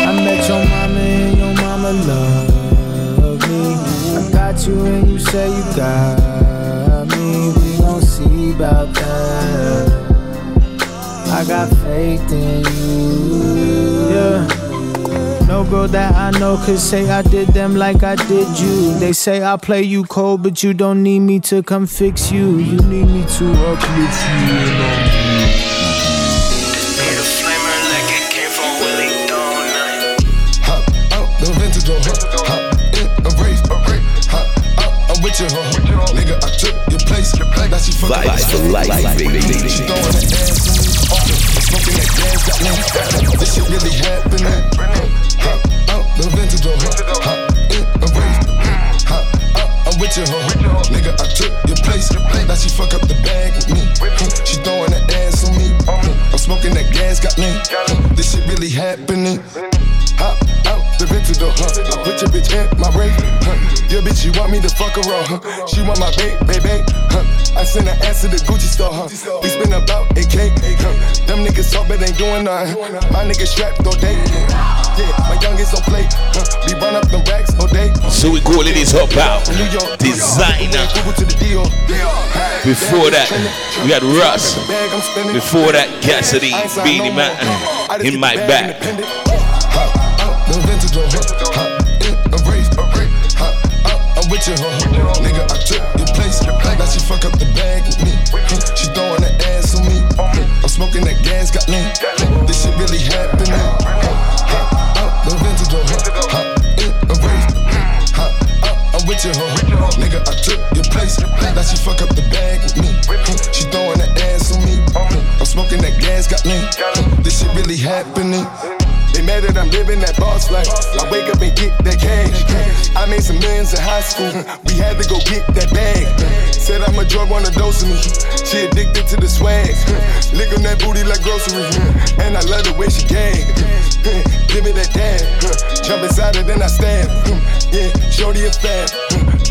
I met your mama and your mama love me. I got you and you say you got me. We gon' see about that. I got faith in you. Yeah. No girl that I know could say I did them like I did you. They say I play you cold, but you don't need me to come fix you. You need me to uplift you. Hop out the vintage door, hop, hop in a race, hop out, I'm with you, huh? Nigga, I took your place, now she fucking Vibes for life, baby. She throwing that ass to me, smoking that gas, got me. This shit really happening. Hop out the vintage oh, door, hop oh. in a race, hop out, I'm with you, huh? Nigga, I took your place, now she fuck up the bag with me. She throwing that ass on me, I'm smoking that gas, got me. This shit really happening. Mm-hmm. Hop out the vintage door, huh? I put your bitch in my race, huh? Your bitch, you want me to fuck her raw, huh? She want my baby, baby, huh? I send her ass to the Gucci store, huh? We spend about 8K, huh? Them niggas talk, but ain't doing nothing. My niggas strapped all day, yeah. My youngest play, huh? We run up them racks all day. So we call it his hop out. Designer. Before that, we had Russ. Before that, Cassidy, Beenie Man, in my back. The vintage door, huh? Hop in a race, hop out, uh, I'm with you, huh? Nigga, I took your place, now she fuck up the bag with me. She throwing that ass on me. I'm smoking that gas, got me. This shit really happening. You, huh? Nigga, I took your place, now she fuck up the bag with me. She throwing that ass on me. I'm smoking that gas, got me. This shit really happening. They mad that I'm living that boss life. I wake up and get that cash. I made some millions in high school. We had to go get that bag. Said I'm a drug, want a dose of me. She addicted to the swag. Lick on that booty like grocery. And I love the way she gag. Give me that dab. Jump inside her, then I stab. Yeah, shorty a fab.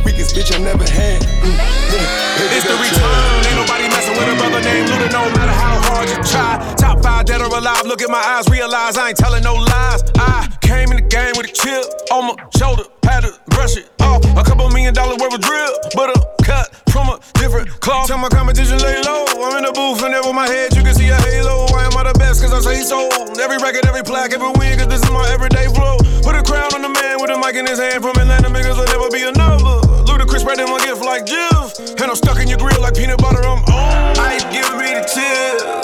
Weakest bitch I never had. It's the return. Ain't nobody messing with a brother named Luda, no matter how hard you try. Top five dead or alive. Look at my eyes, realize I ain't telling no lies. I came in the game with a chip on my shoulder, had to brush it off. A couple million dollar worth of drip, but a cut from a different cloth. Tell my competition lay low. I'm in the booth and over my head you can see a halo. Why am I the best? Cause I say so. Every record, every plaque, every win, cause this is my everyday flow. Put a crown on the man with a mic in his hand from Atlanta, niggas will never be another. Spreading my gift like Jill. And I'm stuck in your grill like peanut butter, I'm on. Ice giving me the chill.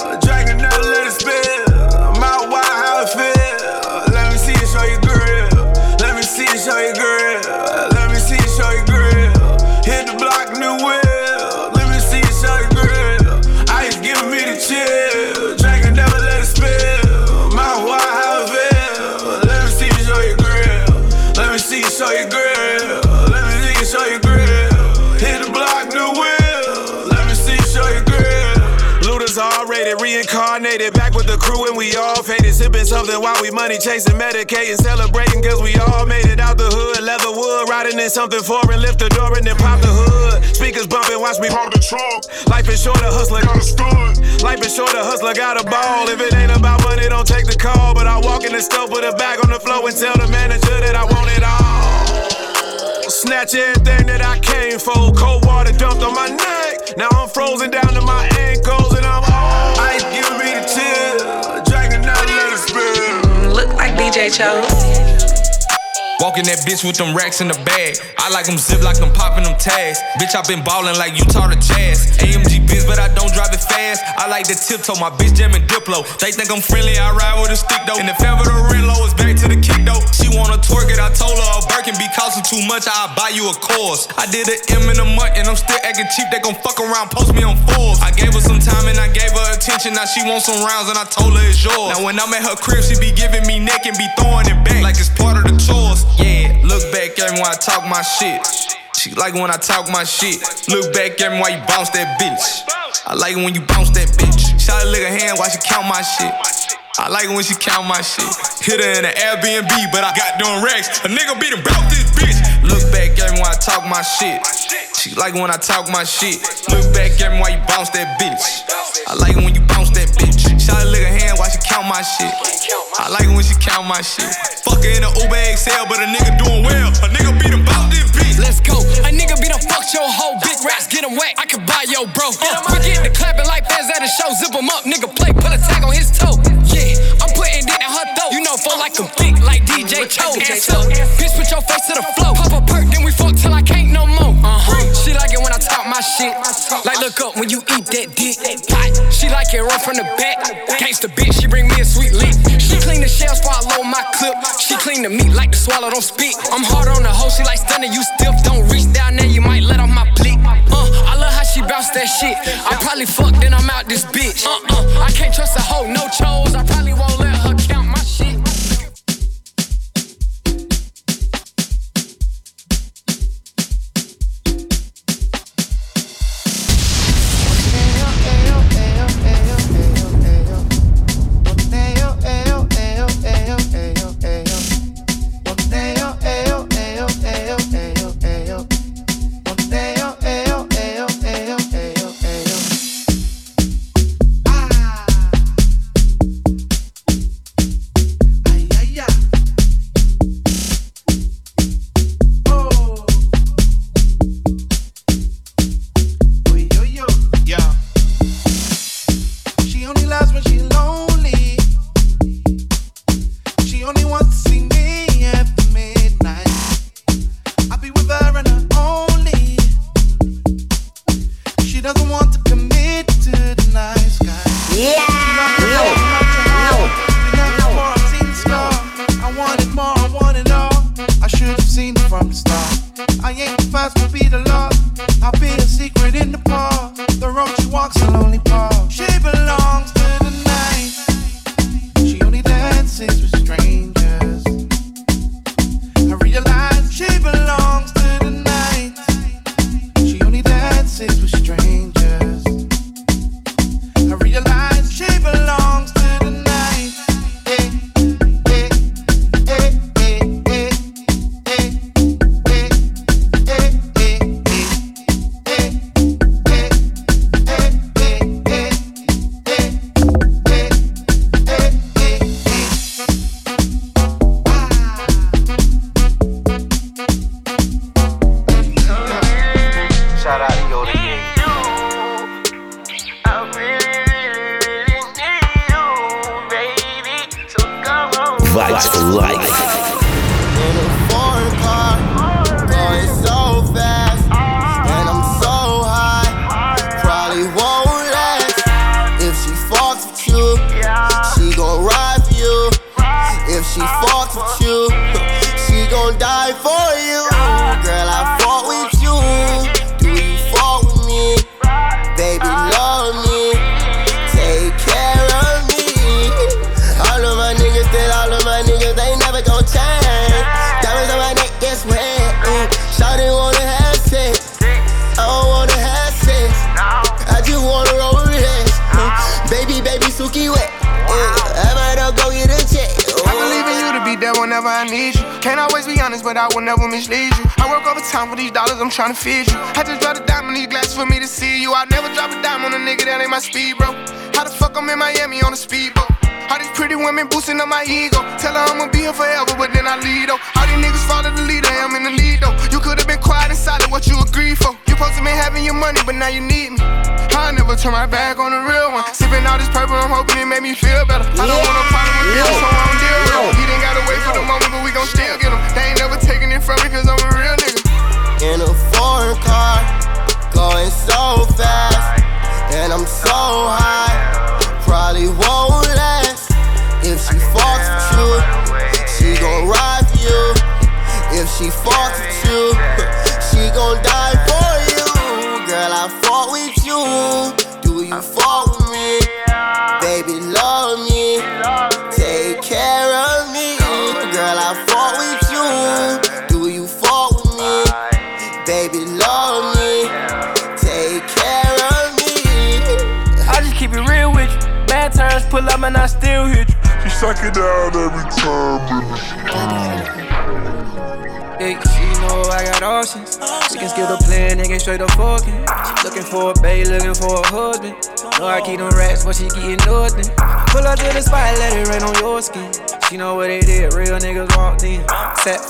Crew and we all faded. Sipping something while we money chasing, medicating, celebrating cause we all made it out the hood. Leather wood, riding in something foreign, lift the door and then pop the hood. Speakers bumping, watch me pump the trunk. Life is short, a hustler got a stunt. Life is short, a hustler got a ball. If it ain't about money, don't take the call. But I walk in the store, put a bag on the floor and tell the manager that I want it all. Snatch everything that I came for. Cold water dumped on my neck. Now I'm frozen down to my chose. Walking that bitch with them racks in the bag. I like them zip like I'm popping them tags. Bitch, I been ballin' like Utah to Jazz. AMG biz, but I don't drive it fast. I like the tiptoe, my bitch jamming Diplo. They think I'm friendly, I ride with a stick though. And if ever the rent low is back to the kick though. She wanna twerk it, I told her a Birkin be costing too much, I'll buy you a course. I did an M in a month and I'm still acting cheap. They gon' fuck around, post me on Forbes. I gave her some time and I gave her attention. Now she wants some rounds and I told her it's yours. Now when I'm at her crib, she be giving me neck and be throwing it back like it's part of the chores. Yeah, look back at me when I talk my shit. She like when I talk my shit. Look back at me while you bounce that bitch. I like it when you bounce that bitch. Shot a lick hand while she count my shit. I like it when she count my shit. Hit her in the Airbnb, but I got doing racks. A nigga beat about this bitch. Look back at me when I talk my shit. She like when I talk my shit. Look back at me while you bounce that bitch. I like it when you bounce that bitch. Shot a lick hand count my shit. I like it when she count my shit. Fuck her in the Uber XL, but a nigga doing well. A nigga beat him bout this beat. Let's go. A nigga beat him, fuck your whole bitch. Raps get him wet. I can buy yo bro. Uh, we get the clapping like fans at a show. Zip him up, nigga play, put a tag on his toe. Yeah, I'm putting it in her throat. You know, for like a thick, like DJ Cho. Ass up. Bitch, put your face to the floor. Pop a perk, then we fuck till I can't no more. Uh huh. She like it when I talk my shit. Like, look up when you eat that dick. She like it run from the back. Gangsta bitch the shells fall my clip. She clean the meat like the swallow, don't spit. I'm hard on the hoe, she like stunning, you stiff. Don't reach down there, you might let off my plea. Uh, I love how she bounce that shit. I probably fuck, then I'm out this bitch. Uh uh, I can't trust a hoe, no chose. I probably won't let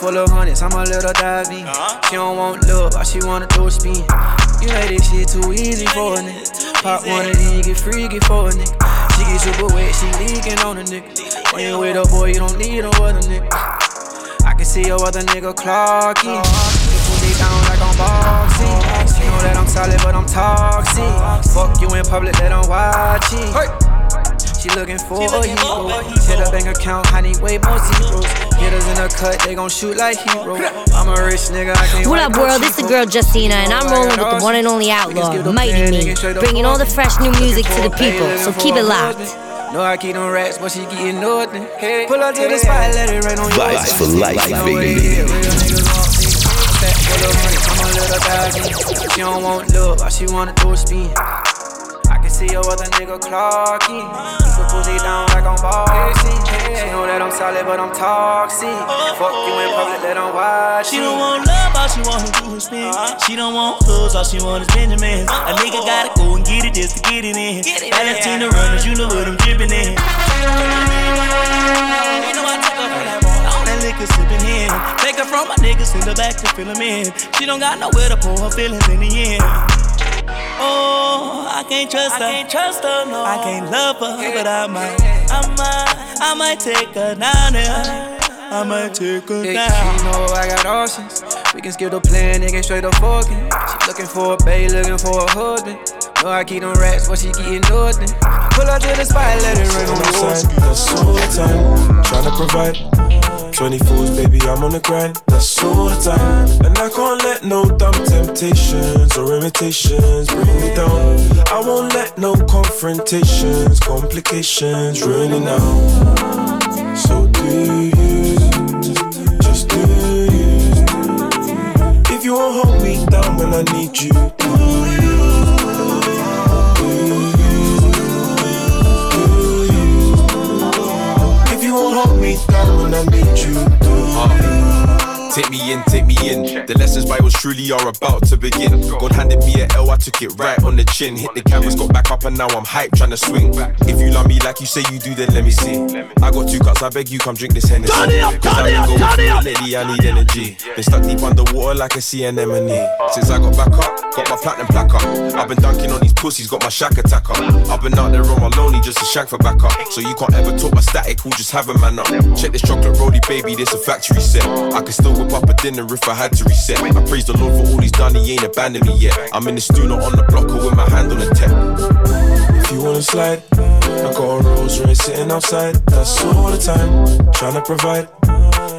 Full of hundreds, I'm a little divey. Uh-huh. She don't want love, all she wanna do is spin. You made this shit too easy for a nigga. Pop one of these, get freaky for a nigga. She get super wet, she leaking on a nigga. When you with a boy, you don't need no other nigga. I can see your other nigga clocking. Uh-huh. Put down like I'm boxing. You uh-huh. know that I'm solid, but I'm toxic. Fuck you in public, that I'm it. She looking for a hero. Hit a bank account, I need way more zeros. Hitters in the cut, they gon' shoot like hero. I'm a rich nigga, I can't What up, world? This is the girl Justina, and I'm rolling with the one and only outlaw, Mighty Me, bringing all the fresh new music to the people. So keep it locked. No, I keep them racks, but she getting nothing. Hey, Pull up to the spot, let it rain on you. Vibes for life, baby. I'm a little doggy. She don't want love, all she wanna do is spin. I can see your other nigga Clarky. Pussy down like I'm boxing. She know that I'm solid, but I'm toxic. Oh, oh, Fuck you in public, let them watch She don't want love, all she want to do is spin. Uh-huh. She don't want hugs, all she want is Benjamins. A nigga gotta go and get it just to get it in. Valentina runners, you know what I'm dripping in. You know I took her from that bar. All that liquor sipping in. Take her from my niggas, send her back to fill 'em in. She don't got nowhere to pour her feelings in the end. Oh, I can't trust her. I can't trust her, no. I can't love her, but I might, I might, I might take her down there. I might take her Yeah, down. she know I got options. We can skip the plan, nigga, straight up fucking. She looking for a babe, looking for a husband. Know I keep them racks, but she getting nothing. Pull up to the spot, let it rain on the outside, that's all the time. Tryna provide 24s, baby, I'm on the grind. That's all the time. And I can't let no dumb temptations or imitations bring me down. I won't let no confrontations, complications ruin it now. So do you, just do you. If you won't hold me down when I need you? Me down when I need you, Take me in, take me in. The lessons by was truly are about to begin. God handed me a L, I took it right on the chin. Hit the cameras, got back up, and now I'm hyped, trying to swing. If you love me like you say you do, then let me see. I got two cups, I beg you, come drink this Hennessy. Turn it up, Cause I it been up, going turn through it up. lately, I need energy. Been stuck deep underwater like a sea anemone. Since I got back up, got my platinum plaque up. I've been dunking on these pussies, got my shack attack up. I've been out there on my lonely just to shank for back up. So you can't ever talk my static, we'll just have a man up. Check this chocolate rollie, baby, this a factory set. I can still whip up a dinner if I had to reset. I praise the Lord for all he's done, he ain't abandoned me yet. I'm in the stew, not on the block, or with my hand on the tech. If you wanna slide, I got a Rolls Royce sitting outside. That's all the time. trying to provide.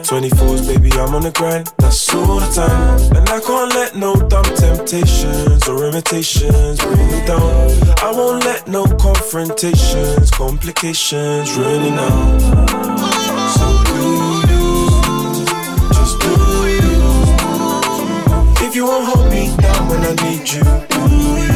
24s, baby, I'm on the grind. That's all the time. And I can't let no dumb temptations or imitations bring me down. I won't let no confrontations, complications it now. You?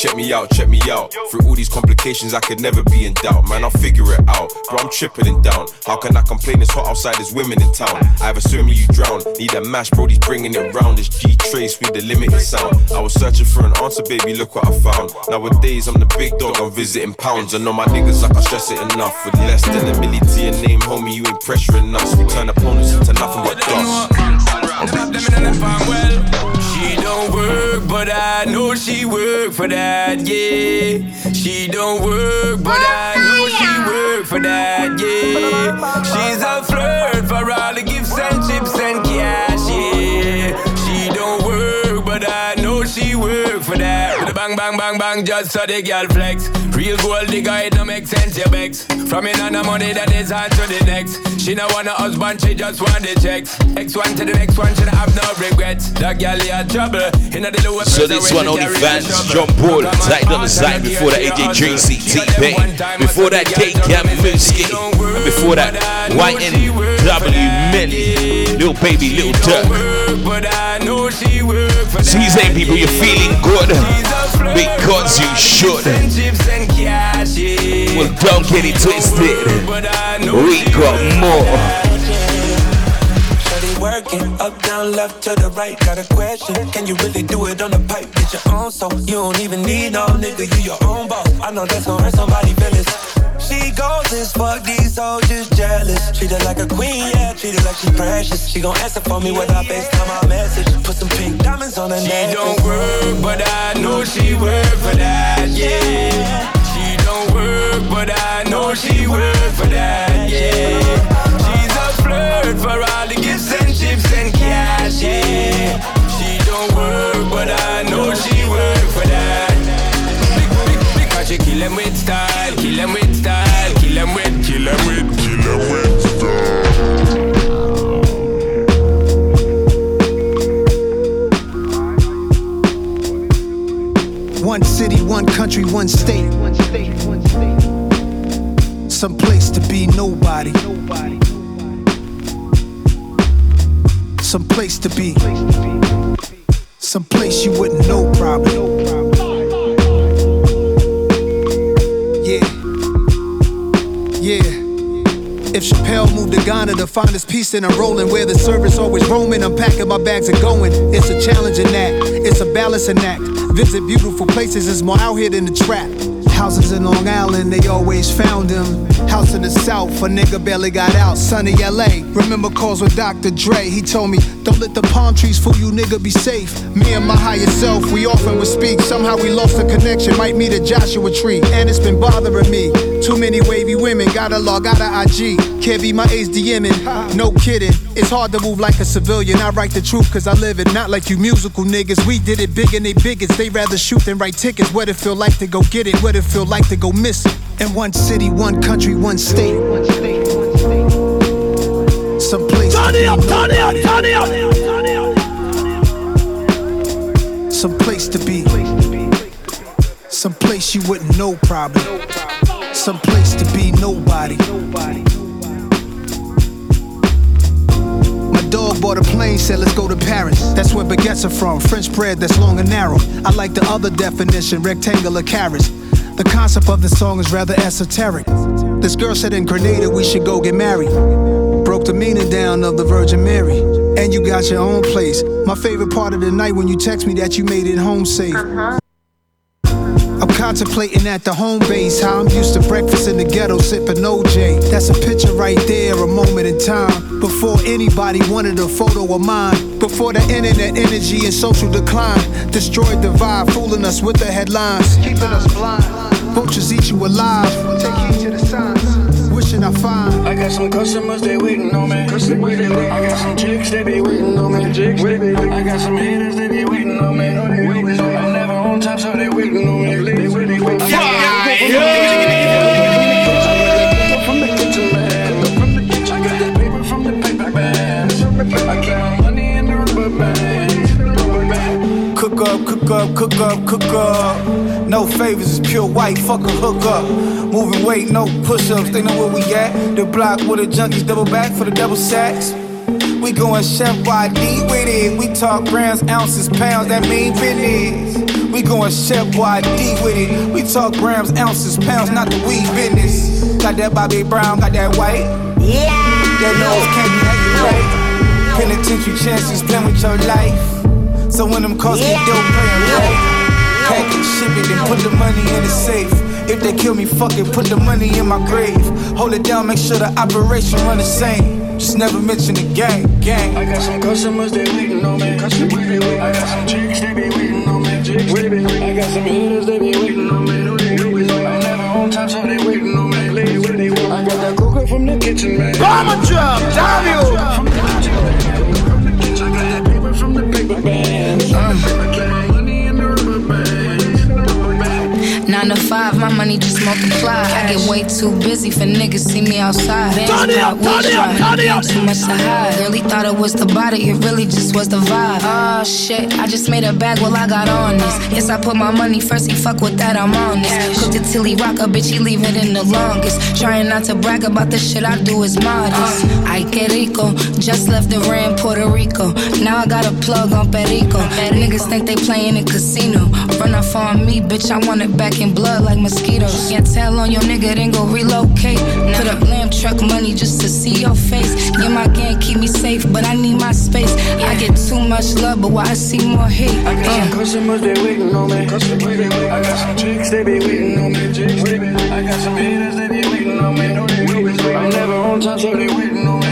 Check me out, check me out. Through all these complications, I could never be in doubt. Man, I'll figure it out. Bro, I'm tripping and down. How can I complain? It's hot outside, there's women in town. Either swim or you drown. Need a mash, Brody's bringing it round. This G trace with the limited sound. I was searching for an answer, baby, look what I found. Nowadays, I'm the big dog, I'm visiting pounds. I know my niggas, I can stress it enough. With less than a milli to your name, homie, you ain't pressuring us. We turn opponents into nothing but dust. She don't work, but I know she work for that, yeah. She don't work, but I know she work for that, yeah. She's a flirt for all the gifts and chips and cash, yeah. She don't work, but I for that. With a bang, bang, bang, bang, just so the girl flex. Real gold digger, it don't make sense, your begs. From in on the money that is hard to the next. She don't want a husband, she just want the checks. X one to the next one, she don't have no regrets. That girl, had trouble. In the lower So this one only fans, John Paul, tied on the side before that AJ Tracey, T-Pain, before that K Cam Muski, and before that White and W Millie, Lil Baby, Lil Durk. But I know she work for So he's saying people, you're feeling good because you should. Well, don't get it twisted. We got more. Working. Up, down, left to the right. Got a question. Can you really do it on the pipe? Get your own so you don't even need no nigga. You your own boss. I know that's gonna hurt somebody feelings. She goes as fuck, these just jealous. Treat her like a queen, yeah, treat her like she precious. She gon' answer for me when I FaceTime my message. Put some pink diamonds on her neck. To find peace and I'm rolling where the service always roaming, I'm packing my bags and going. It's a challenging act, it's a balancing act. Visit beautiful places, it's more out here than the trap. Houses in Long Island, they always found him. House in the South, a nigga barely got out. Sunny LA, remember calls with Dr. Dre. He told me, don't let the palm trees fool you, nigga, be safe. Me and my higher self, we often would speak. Somehow we lost the connection, might meet a Joshua tree. And it's been bothering me. Too many wavy women, gotta log out of IG. Can't be my age DMing, no kidding. It's hard to move like a civilian. I write the truth cause I live it, not like you musical niggas. We did it big and they biggest. They rather shoot than write tickets. What it feel like to go get it, what it feel like to go miss it. In one city, one country, one state. Some place. Turn it up, turn it up, turn it up. Some place to be. Some place you wouldn't know probably. Some place to be nobody. My dog bought a plane, said let's go to Paris. That's where baguettes are from. French bread that's long and narrow. I like the other definition, rectangular carrots. The concept of the song is rather esoteric. This girl said in Grenada we should go get married. Broke the meaning down of the Virgin Mary. And you got your own place. My favorite part of the night when you text me that you made it home safe. I'm contemplating at the home base how I'm used to breakfast in the ghetto sipping OJ. That's a picture right there, a moment in time. Before anybody wanted a photo of mine. Before the internet energy and social decline destroyed the vibe, fooling us with the headlines. Keeping us blind. Vultures eat you alive. Take heed to the signs. Wishing I find. I got some customers, they waiting on me. I got some chicks, they be waiting on me. I got some haters, they be waiting on me. I'm never on time, so they waiting on me. They waiting on me. Cook up, cook up, cook up, cook up. No favors, it's pure white, fuck a hook up. Moving weight, no push ups, they know where we at. The block with the junkies, double back for the double sacks. We going chef YD with it. We talk grams, ounces, pounds, that mean business. We going chef YD with it. We talk grams, ounces, pounds, not the weed business. Got that Bobby Brown, got that white. Yeah. That nose can't be right. Penitentiary chances, playing with your life. So when them calls get dope, playing right. Pack it, ship it, and put the money in the safe. If they kill me, fuck it, put the money in my grave. Hold it down, make sure the operation run the same. Just never mention the gang, gang. I got some customers, they waiting on me. I got some chicks, they be waiting on me. I got some haters, they be waiting on me. I'm never on time, so they waiting on me. I got that cocoa from the kitchen, man. Bomber drum, damn bag. Money just multiply. I get way too busy for niggas see me outside. Turn it up, turn it up, dry, turn it up. Too much to hide. Really thought it was the body, it really just was the vibe. Oh shit, I just made a bag while I got on this. Yes, I put my money first, he fuck with that, I'm on this. Cooked it till he rock a bitch, he leave it in the longest. Trying not to brag about the shit I do is modest. Uh. Ay, que rico, just left the ram Puerto Rico. Now I got a plug on Perico. Niggas think they playing in casino. Run off on me, bitch, I want it back in blood like Masino. Mosquitoes. Can't tell on your nigga, then go relocate. Put up lamb truck money just to see your face. Yeah, my gang keep me safe, but I need my space. I get too much love, but why I see more hate? I got some customers, they waiting on me. I got some chicks, they be waiting on me. I got some haters, they be waiting on me. I'm never on time, so they waiting on me.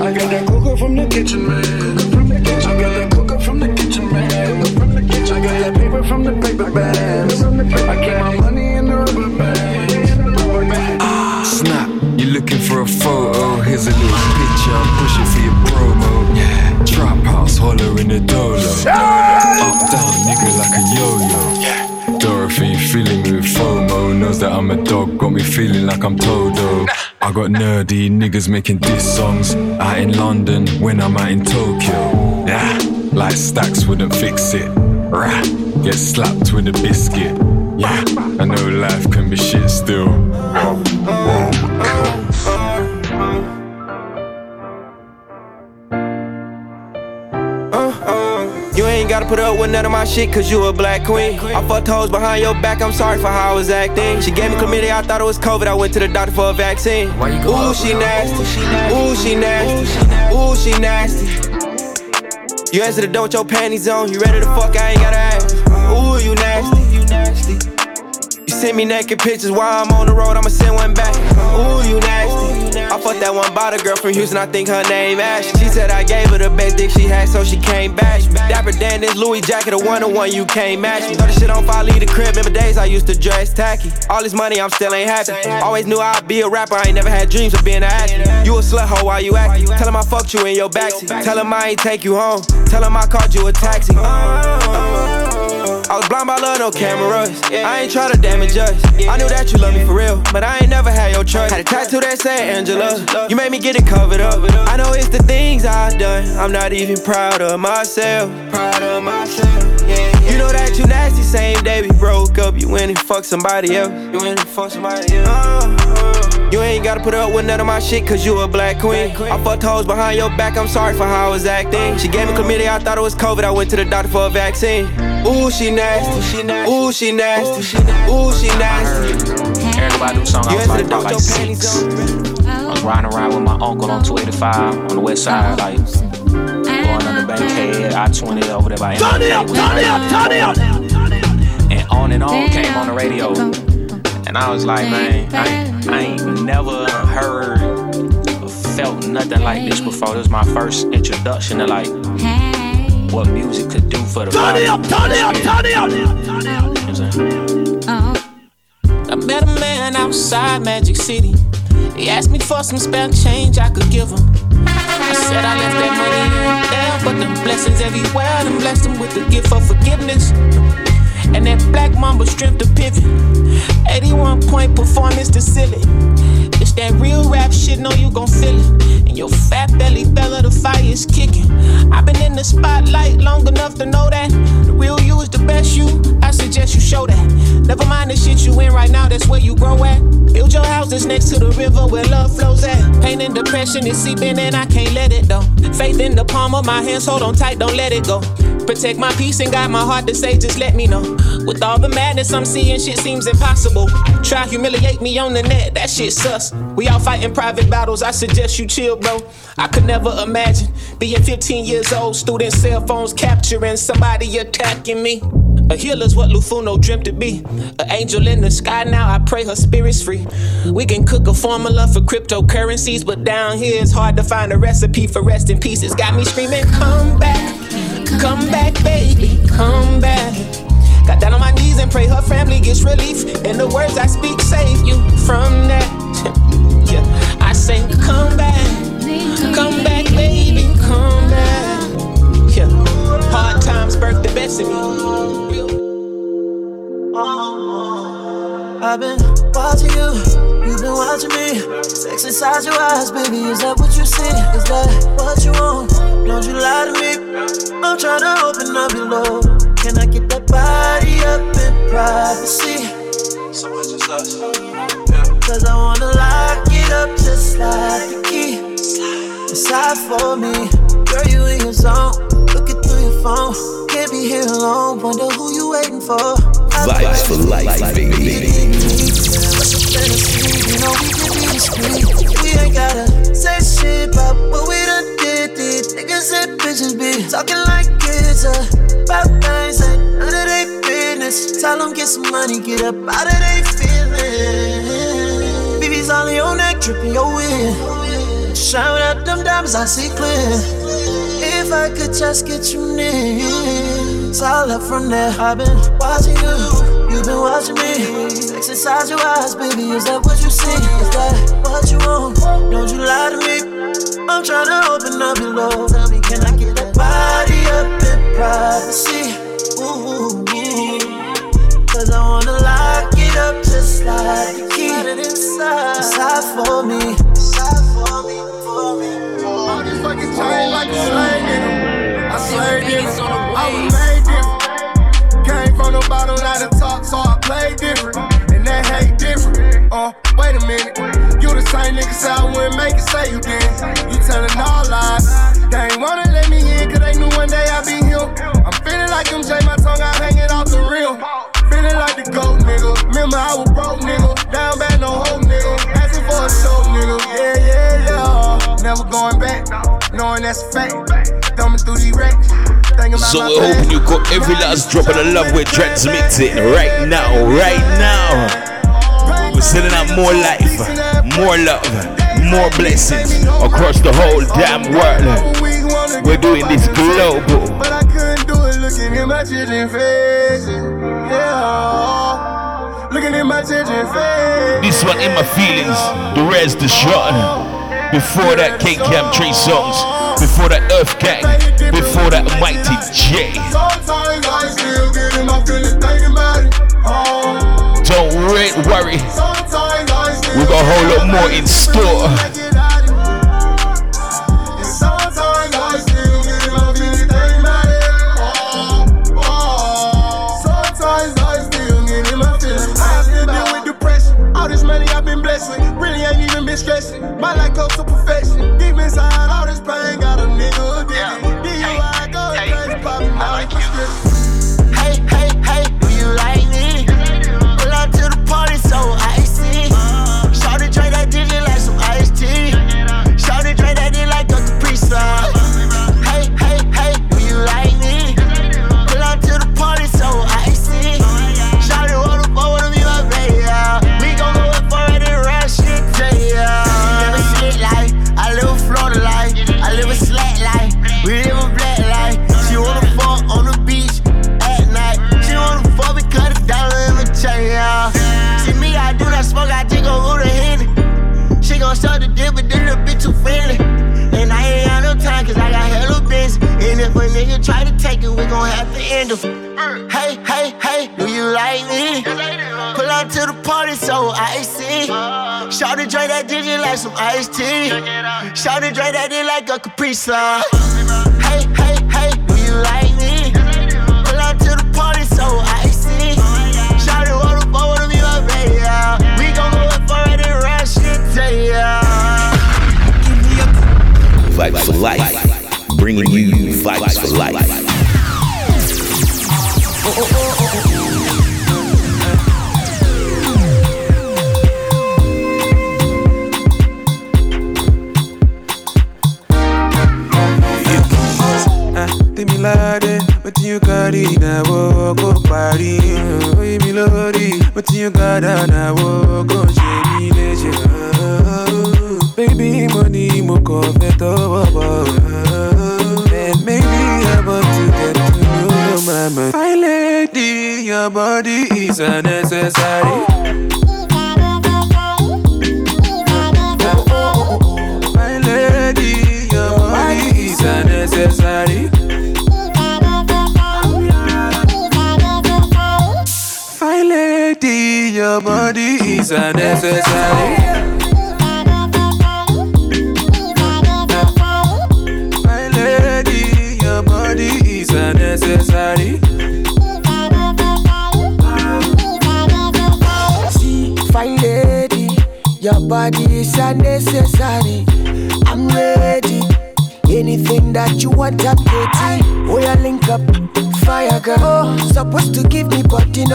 I got that cooker from the kitchen, man. I got that cooker from the kitchen, man. I got that paper from the paper bags. Here's a little picture, I'm pushing for your promo. Yeah. Trap house, holler in the dolo. Up down, nigga like a yo-yo. Yeah. Dorothy feeling me with FOMO? Knows that I'm a dog, got me feeling like I'm Toto I got nerdy niggas making diss songs Out in London when I'm out in Tokyo. Yeah, like stacks wouldn't fix it. Rah, get slapped with a biscuit. Yeah, I know life can be shit still put up with none of my shit cause you a black queen. I fucked hoes behind your back, I'm sorry for how I was acting. She gave me chlamydia, I thought it was COVID, I went to the doctor for a vaccine. Ooh, she nasty. Ooh, she nasty. Ooh, she nasty. You answer the door with your panties on, you ready to fuck, I ain't gotta ask. Ooh, you nasty. You nasty. You send me naked pictures while I'm on the road, I'ma send one back. Ooh, you nasty. I fucked that one bottle girl from Houston, I think her name Ash. She said I gave her the best dick she had, so she came back. Dapper Dan, this Louis jacket, a one on one, you can't match. Throw the shit on fire, leave the crib. Remember days I used to dress tacky. All this money, I'm still ain't happy. Always knew I'd be a rapper, I ain't never had dreams of being an actor. You a slut hoe while you acting. Tell him I fucked you in your backseat. Tell him I ain't take you home. Tell him I called you a taxi. Oh, I was blind by love, no cameras. I ain't try to damage us. I knew that you love me for real, but I ain't never had your trust. Had a tattoo that said Angela. You made me get it covered up. I know it's the things I've done. I'm not even proud of myself. Proud of myself. You know that you nasty. Same day we broke up, you went and fucked somebody else. You went and fucked somebody else. Uh, you ain't gotta put up with none of my shit cause you a black queen. I fucked hoes behind your back, I'm sorry for how I was acting. She gave me chlamydia, I thought it was COVID, I went to the doctor for a vaccine. Ooh, she nasty. Ooh, she nasty. Ooh, she nasty. Everybody do song, I was like, about like six. I was riding around with my uncle on 285 on the west side, like going on the Bankhead, I 20 over there by Turn it up, turn it up, turn it up. And on and on came on the radio. And I was like, man, I, ain't- I ain't never heard or felt nothing like this before. This was my first introduction to like what music could do for the Turn it up, turn it up, turn it up. You know what I'm saying? Uh-huh. I met a man outside Magic City. He asked me for some spare change I could give him. I said I left that money in there, but the blessings everywhere. And blessed him with the gift of forgiveness. And that black mamba strength to pivot. 81 point performance to silly. That real rap shit, know you gon' feel it. And your fat belly fella, the fire is kicking. I've been in the spotlight long enough to know that the real you is the best you. I suggest you show that. Never mind the shit you in right now, that's where you grow at. Build your house that's next to the river where love flows at. Pain and depression is seeping and I can't let it though. Faith in the palm of my hands, hold on tight, don't let it go. Protect my peace and guide my heart to say, just let me know. With all the madness I'm seeing, shit seems impossible. Try humiliate me on the net, that shit sus. We all fighting private battles, I suggest you chill, bro. I could never imagine being 15 years old, student cell phones capturing somebody attacking me. A healer's what Lufuno dreamt to be. An angel in the sky now, I pray her spirit's free. We can cook a formula for cryptocurrencies, but down here it's hard to find a recipe for rest in peace. It's got me screaming, come back, come back, baby, come back. Got down on my knees and pray her family gets relief. And the words I speak save you from that. Yeah, I say, come back, come back, baby, come back. Yeah, hard times birth the best of me. I've been watching you, you've been watching me. Sex inside your eyes, baby, is that what you see? Is that what you want? Don't you lie to me. I'm trying to open up your love. Can I get that body up in privacy? So much is us. Cause I wanna lock it up just like the key. Decide for me. Girl, you in your zone. Looking through your phone. Can't be here alone. Wonder who you waiting for. Vibes for life, baby. fantasy. You know we can be discreet. We ain't gotta say shit about what we done did. These niggas and bitches be talking like kids uh, about things that none of they business. Tell them get some money, get up out of they feelings. BB's only on that dripping your win. Shout out them diamonds, I see clear. If I could just get you near, it's all up from there. I've been watching you, you've been watching me. Sex inside your eyes, baby, is that what you see? Is that what you want? Don't you lie to me. I'm tryna open up your door. Tell me, can I get that body up in privacy? Ooh, yeah. Cause I wanna lock it up just like the key. Inside, inside for me. Inside for me, for me. All this fucking chain like a slave nigga. I slayed this. I was made different. Came from the bottom, now the top, so I play different. And that hate different. Uh, wait a minute. You the same nigga say I wouldn't make it, say you did. You telling all lies. They ain't wanna let me in, cause they knew one day I'd be here. I'm feeling like them J, my tongue out hanging off the rim. The goat nigga. Remember I was broke nigga. Down bad, no hope nigga. Asking for a show nigga. Yeah, yeah, yeah. Never going back. Knowing that's a fact. Thumbing through these racks. So we're hoping you got every last drop of the love we're transmitting right now, right now. We're sending out more life, more love, more blessings across the whole damn world. We're doing this global. But I couldn't do it looking in my children faces. Yeah. Looking in my children faces. This one in my feelings, the rest the shot. Before that King Camp Tree songs, before that Earth Gang, before that Mighty J. Sometimes I still get in my feelings thinking about it. Don't worry, we got a whole lot more in store. Some iced tea. Shout to drink that dick like a Capri Sun. Hey, hey, hey, do you like me? Pull up to the party so icy. Shout to what the fuck wanna be my baby? We gon' go up for it and run shit to ya. Vibes for life, bringing you vibes for life.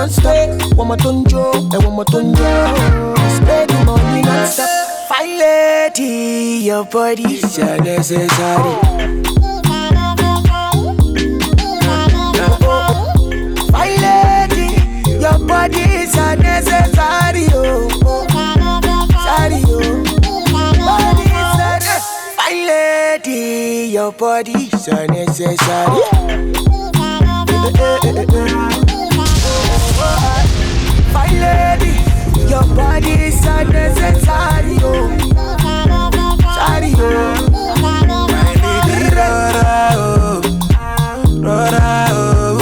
Non-stop. One more tonjo, and one more tonjo. Spend the money non-stop. Fine lady, your body's a necessary. Fine lady, your body is a necessary. Oh, sorry, oh. Fine lady, your body is a necessary. Fine lady, your body is a necessary. Oh, sorry, oh. Rora, oh, rora, oh.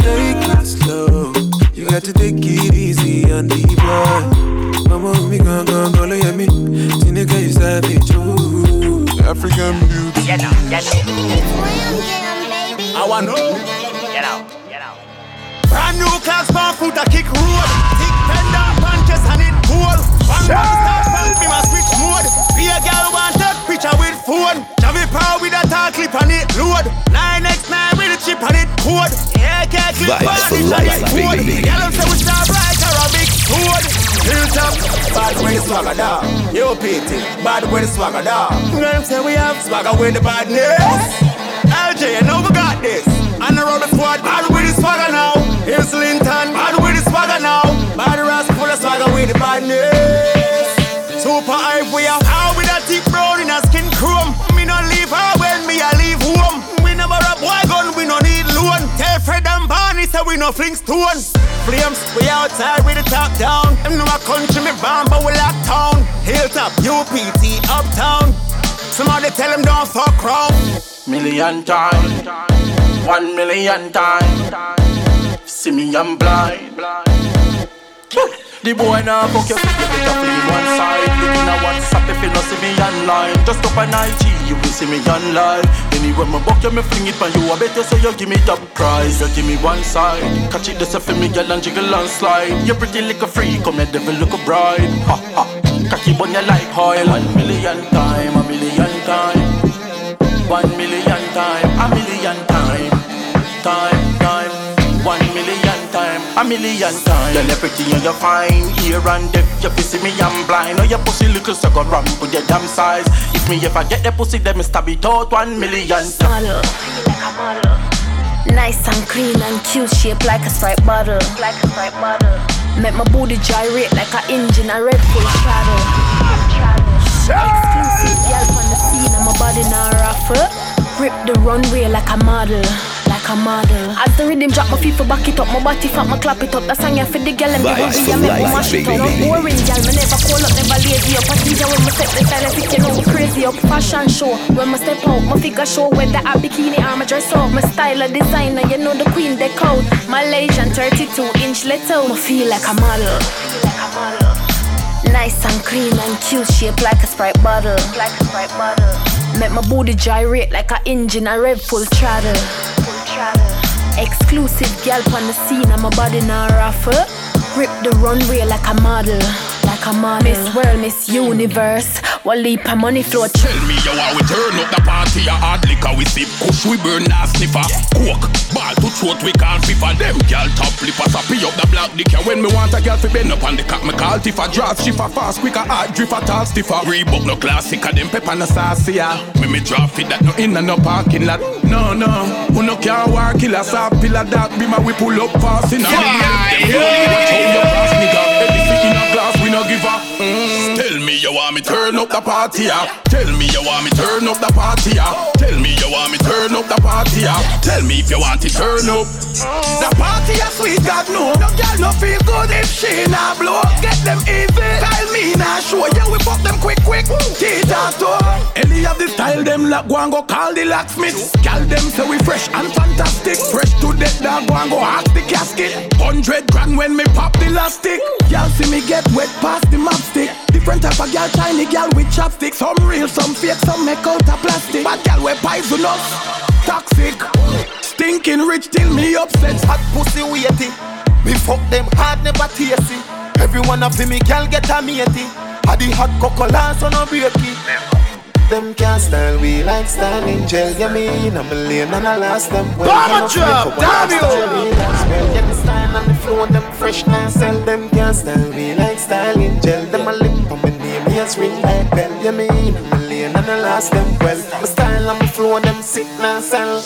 Take it slow. You got to take it easy on the boy. Mama, me gon' gon' go look at me. Tineka, you savage, ooh. African beauty. You know, you know. I want know. You know, you know. Brand new class, man, foot a kick road. Thick fender, punches and it cool. One more start, help me my switch mode. Be a girl want that picture with phone. Javi power with a tall clip on it load. 9x9 with a chip on it code. Yeah, can't clip on for it on life, it code. baby. Yellow say we start right or a big sword. Built bad with swagger dog. Yo, PT, bad with swagger dog. You know what We have swagger with the badness. LJ, you know we got this. And the rubber squad, bad with the swagger now. Here's Linton, bad with the swagger now. Bad rasp full of swagger with the badness. Super hype, we are out with a thick brown in a skin chrome. Me no leave her when me a leave home. We never a boy gun, we no need loan. Tell Fred and Barney say we no fling stone. Flames, we outside with the top down. Them know a country me bomb, but we lock town. Hilltop, UPT, uptown. Somebody tell them don't fuck round. Million times, one million times. See me, I'm blind. The boy now fuck you, you better flee one side. Looking at WhatsApp if you not see me online. Just up an IG, you will see me online. Anyway, my buck you, me fling it on you. I bet you say you give me double prize. You give me one side. Catch it, this a for me, girl, and jiggle and slide. You pretty little freak, come here, devil look a bride. Ha ha. Cocky bun you like oil. One million time, a million time. One million time, a million time, time. A million time. Girl, everything you find here and there. You see me, I'm blind. Oh, your pussy little go run with your damn size. If me ever get the pussy, then me stab it out one million time. Model. Nice and clean and cute, shaped like a Sprite bottle. Like a Sprite bottle. Make my booty gyrate like a engine, a Red Bull straddle. Exclusive girl on the scene, and my body now raffle. Grip the runway like a model. Like a model. As the rhythm drop, my feet for back it up, my body fat, my clap it up. That song yeah for the girl and the for I make me mash it up. baby. Boring girl, me never call up, never lazy up. I you when me set the style, if you know me crazy up. Fashion show, when me step out, my figure show. Whether I bikini or my dress up, my style a designer, you know the queen they code. Malaysian 32 inch little, me feel like a model. Nice and clean and cute, shaped like a Sprite bottle. Like a Sprite bottle. Make my booty gyrate like a engine, a red full throttle. Exclusive girl on the scene, and my body now raffle. Grip the runway like a model, like on. Miss World, Miss Universe. One leap of money flow Tell me yo how we turn up the party. A hard liquor we sip. Kush we burn a sniffer. Coke Ball to throat we can't FIFA. Them gal top flippers. A pee up the black dick yeah. When me want a gal fi bend up on the cock Me call Tifa Draft shifter Fast quicker hard drift a tall stiffer. Reebok no classic A them pepper no saucy yeah. Me me drop it that no in and no parking lot. No no Who no can war killer Saw pillar that Be my we pull up fast in a Them rolling watch no give a mm. Tell me you want me turn up the party yeah. Tell me you want me turn up the party yeah. Tell me you want me turn up the party yeah. Tell me if you want it turn up The party a sweet, God no. No girl no feel good if she not blow. Get them easy. Tell me now show you we fuck them quick quick. Toe. Any of the style them like go and go call the locksmith Gal them say we fresh and fantastic Fresh to death dog go and go ask the casket Hundred grand when me pop the last stick Y'all see me get wet past the map stick Different type of gal, tiny gal with chopsticks Some real, some fake, some make out of plastic But gal we poisonous, toxic Stinking rich till me upset Hot pussy weighty. Me fuck them hard never tasty. Every one of them me girl get a matey. Had the hot cocoa so no breaky. Them can't style we like styling gel. Yeah, me in a million and I last them. Well, Bomber drop, damn you! Yeah, the style and the flow, them fresh now sell. Them can't style we like Yeah, me in a million and I lost them. Well, my style and my flow, them sick now sell.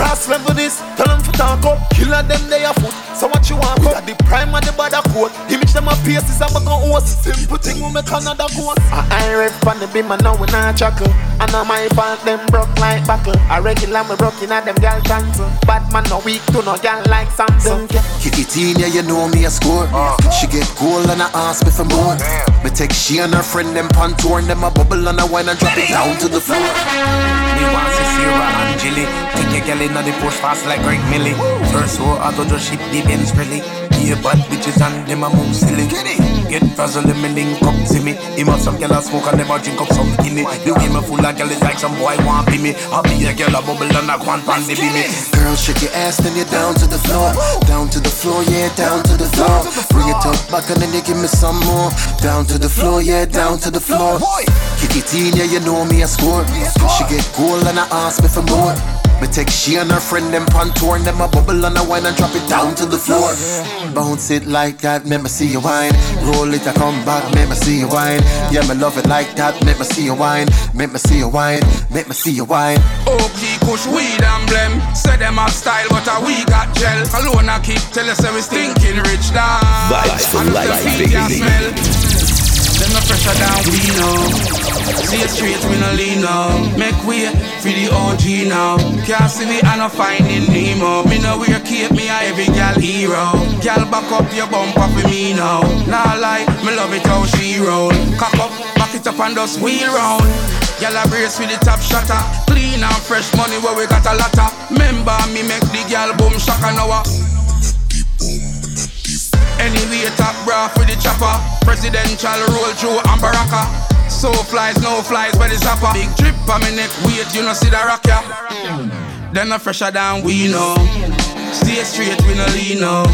Ras level this, tell them to talk up. Killer them they a foot. So what you want? Got the prime and the bad coat. Image them a paces, I'm a gon' host. Simple thing we make another ghost. I ain't rep on the beam, I know we not chuckle. I know my fault, them broke like buckle. I regular me broken at them gal cancel. Bad man no weak to no gal like Samsung. Kick it in, yeah, you know me a score. Uh. She get goal and I ask me for more. Me take she and her friend them pan tour them a bubble and a wine and drop it down to the floor. Me want to see Sarah and Jilly Take your girl inna the push fast like Greg Millie First row auto just ship the Benz really Yeah, bad bitches and them a move silly Get frazzled, them and link up see me Him have some girl a smoke and a drink up some guinea The way me full of girl is like some boy want be me I be a girl a bubble and a quan pan be me Girl, shake your ass, then you're down to the floor. Down to the floor, yeah, down to the floor. Bring it up back and then you give me some more. Down to the floor, yeah, down to the floor. Kick it in, yeah, you know me I score. She get goal and I ask me for more. Me take she and her friend them pan tour and them a bubble and a wine and drop it down to the floor. Bounce it like that, make me see you wine. Roll it, I come back, make me see you wine. Yeah, me love it like that, make me see you wine. Make me see you wine, make me see you wine. Oakley oh, kush weed and blem Say them have style but a we got gel Alone I keep tell us say we stinking rich down Vibes for And life, the feet ya baby. Them no pressure down we know. See it straight we no lean now Make way for the OG now. Can't see me I no finding Nemo. Me no wear cape me a every gal hero. Gal back up your bumper for me now. Nah lie me love it how she roll. Cock up back it up and just wheel round. Gyal a brace with the top shutter Clean and fresh money where we got a lotta Remember me make the gyal boom shaka now a Anyway top bra for the chopper. Presidential roll through and baraka. So flies, no flies, where the zapper Big drip on me neck, wait, you know see the rock ya Then a fresher than we know Stay straight, we no lean now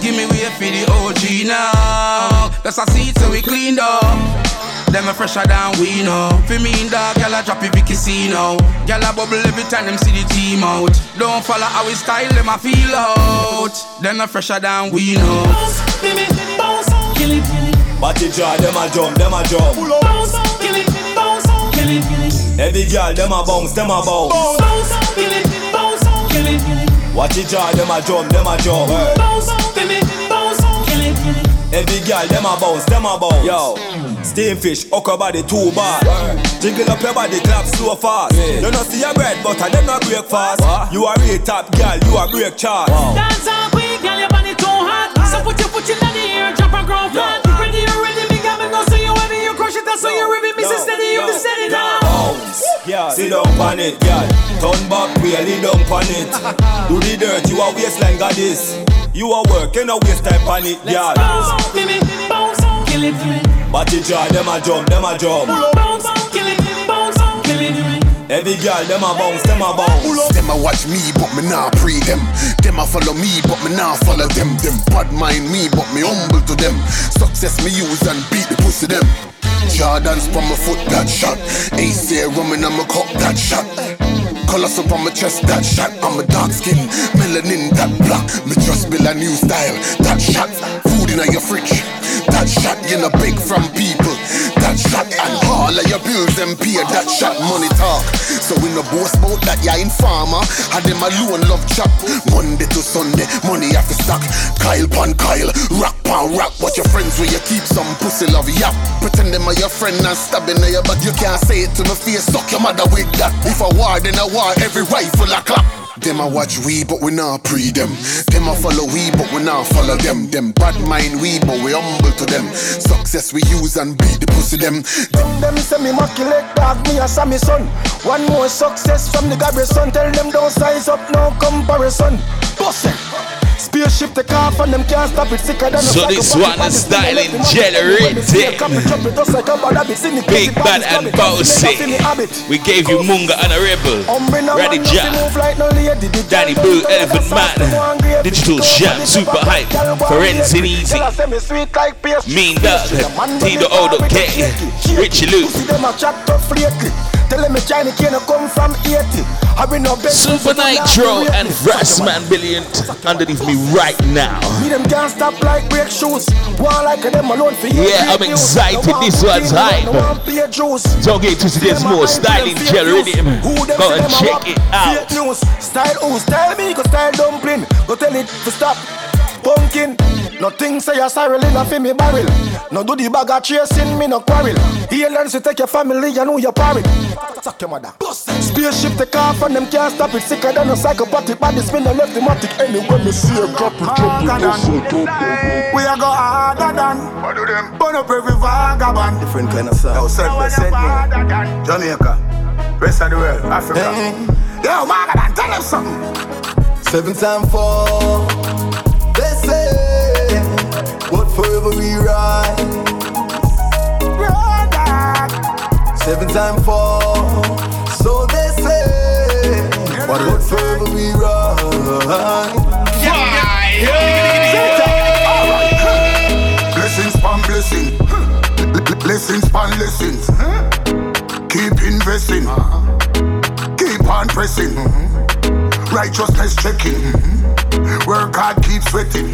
Give me way for the OG now That's a seat so we clean up them a fresher than we know. For me in dog, gyal a drop it Vicky casino. Gyal a bubble every time them see the team out. Don't follow how we style, them a feel out. Them a fresher than we know. Kill it. Body jar, them a jump, them a jump. Bounce, kill it. Bounce, kill it. Every girl, them a bounce, them a bounce. Bounce, kill it. Bounce, kill it. Watch it jar, them a jump, them a jump. Bounce, kill it. Bounce, kill it. Every girl, them a bounce, them a bounce. Yo, steam fish, hook body too bad. Jiggle up your body, clap slow fast. You know see your bread butter, them not break fast. You a real top girl, you a break chart. Dance on quick, girl, your body too hot. So put your foot in the air, jump and grow flat. Ready, you ready, me got me go. So you ready, you crush it, and so you ready, me say steady, you be steady now. Bounce, yeah. Sit down on it, girl. Turn back, really down on it. Do the dirt, you a waistline goddess. You a working you no waste time on it, girl. Bounce, kill it, bounce, kill it, kill it. Body jar, them a jump, them a jump. Bounce, kill it, bounce, kill it. Every girl, them a bounce, them a bounce. Them a watch me, but me nah pre them. Them a follow me, but me nah follow them. Them bad mind me, but me humble to them. Success me use and beat the pussy them. Jordans from my foot, that shot. Ace rum in my cup, that shot. Colors up on my chest, that shot. I'm a dark skin, melanin, that black. Me just build a new style, that shot. Food in your fridge, that shot. You know big from people, that shot. And all of your bills and pay, that shot. Money talk. So we no boast about that, yeah, informer. Had them alone love chat. Monday to Sunday, money have to stack. Kyle pan Kyle, rock pan rock. What your friends where you keep some pussy love yap. Pretend them are your friend and stabbing in your but you can't say it to my face. Suck your mother with that. If a war, then a war, every rifle a clap. Them a watch we, but we not pre them. Them a follow we, but we not follow them. Them bad mind we, but we humble to them. Success we use and beat the pussy them. Them them say me maculate dog, me a Sammy son. One more success from the Gabriel son. Tell them don't size up, no comparison. Boss it. Spaceship take off and them can't stop it sicker than a So this one is styling generated. Big Bad and Bossy. We gave you Munga and a Rebel. Ready Jack. Danny Boo, Elephant Man. Digital Jam, Super Hype. Forensic Easy. Mean Dog. T.O.K. Richie Luke. Tell them me China can't come from 80. I been no best. Super Nitro and Brassman Brilliant underneath me right now. Me them can't stop like break shoes. One like them alone for you. Yeah, I'm excited. This one's hype. Don't get twisted. There's more styling gel rhythm. Go and check it out. Style who? Style me, go style dumpling. Go tell it to stop. Pumpkin. Nothing say you're sorry, in fi me barrel. No do the bag of chasing me, no quarrel. Aliens to take your family, you know you're parent. Suck your mother. Spaceship take off and them can't stop it. Sicker than a psychopathic body spin the left matic. Anyway, me see a drop it, drop it. We are go harder than. What do them? Burn up every vagabond. Different kind of sound. Yo, send me, send me. Jamaica, rest of the world, Africa. Yo, Magadan, tell them something. Seven time four. Forever we rise. Seven time four. So they say, but forever we rise. Blessings upon blessing. Blessings upon blessings. Keep investing. Uh-huh. Keep on pressing. Mm-hmm. Righteousness checking. Work hard, keep sweating.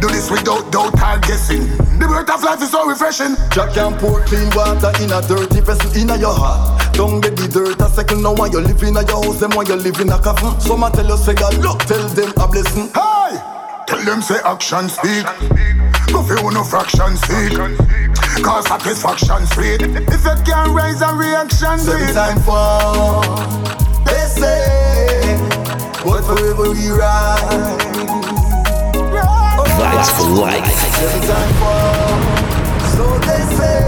Do this without doubt or guessing. The birth of life is so refreshing. Jack can pour clean water in a dirty vessel in a your heart. Don't get the dirt a second now when you live in a your house, them when you live in a coffin. Some a tell you say God, look, tell them a blessing. Hey! Tell them say action speak. Go feel no fraction speak. Cause satisfaction sweet. If it can raise a reaction, Seven time for They say, but forever we. Vibes for life. Seven time fall. So they say,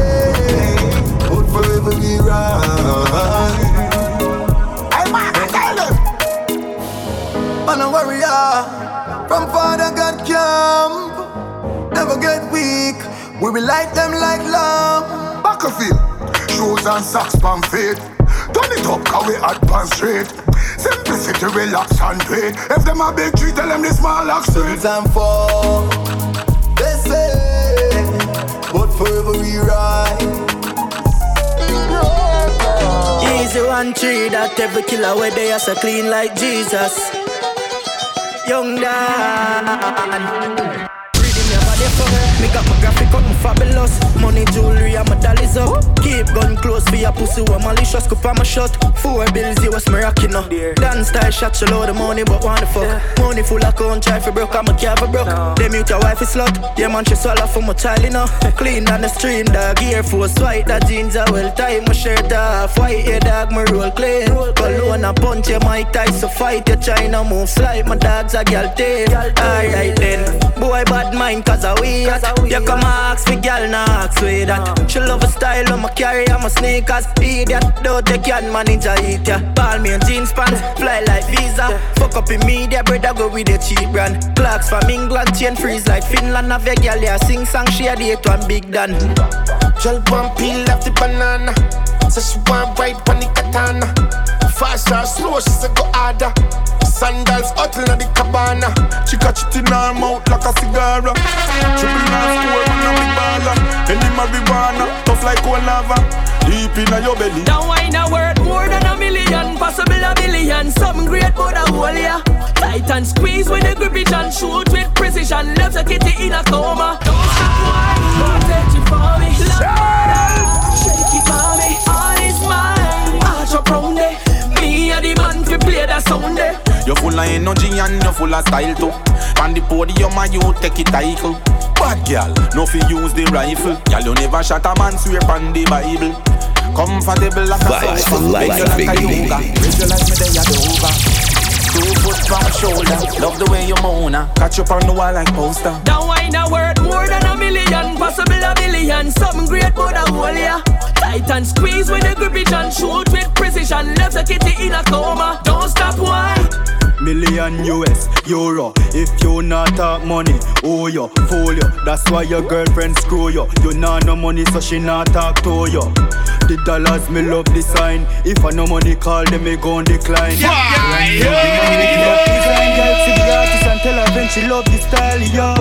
but forever we rise. Hey man, tell them. Man a warrior from Father God camp. Never get weak. We will light them like shoes and socks. Turn it up, cause we advance straight. Simplicity, relax and wait. If them a big tree, tell them this small lock straight. Time for they say, but forever we rise. Easy one tree that every killer where they are so clean like Jesus. Young Dan. Got my graphic up, my fabulous. Money, jewelry, and my dollies up. Keep gun close for your pussy, what malicious, cup on my shot. Four bills, you was me rocking up. Dance style shot, you load the money, but the fuck. Money full of count, try for broke, I'm a care for broke. Them mute your wife is slut. Yeah, man, she swallow for my child, you know. Clean down the stream, dog. Air Force white, that jeans are well tight. My shirt off, white, yeah, dog, my roll clean. Cologne, a punch, your mic tight, so fight your China move slide. My dog's a gal tail. Alright then, boy, bad mind, cause I weak. You come ask for gal, nah ask with that. She love a style, I'ma carry on my sneakers. Idiot, don't take your manager eat ya. Ball me and jeans pants, fly like visa. Fuck up in media, brother go with the cheap brand. Clocks from England, chain freeze like Finland. Have a gal, yeah, sing song, she a date one big dan. Girl want peel off the banana So she want ride on the katana Fast or slow, she say go harder Sandals hot in the cabana. She catch it in her mouth like a cigar. Triple nine score on a big baller. Any marijuana, tough like cold lava. Deep in your belly. That wine a worth more than a million Possible a billion. Something great for the whole ya Tight and squeeze when the grip it and shoot with precision Left a kitty in a coma. Don't stop wine, don't take it for me Lord, a the man fi play that sound there You full of energy and you full of style too. On the podium and you take it title. Bad girl, no fi use the rifle. Girl you never shot a man swear on the Bible. Comfortable like a Vibes sofa. life, Bend you like a baby. yoga. Visualize me there you do over. Two foot from shoulder. Love the way you moan ah. Catch up on the wall like poster. That wine a worth more than a million Possible a billion. Something great for the whole ya Tight and squeeze when the grip it and shoot with precision Left a kitty in a coma Don't stop why? Million US, Euro. If you not talk money, oh you, fool you. That's why your girlfriend screw you. You not no money, so she not talk to you. The dollars, me love the sign. If I no money call, them me gon' decline. Yeah, yeah, yeah. Design girl see the artist and tell her then she love the style, yo.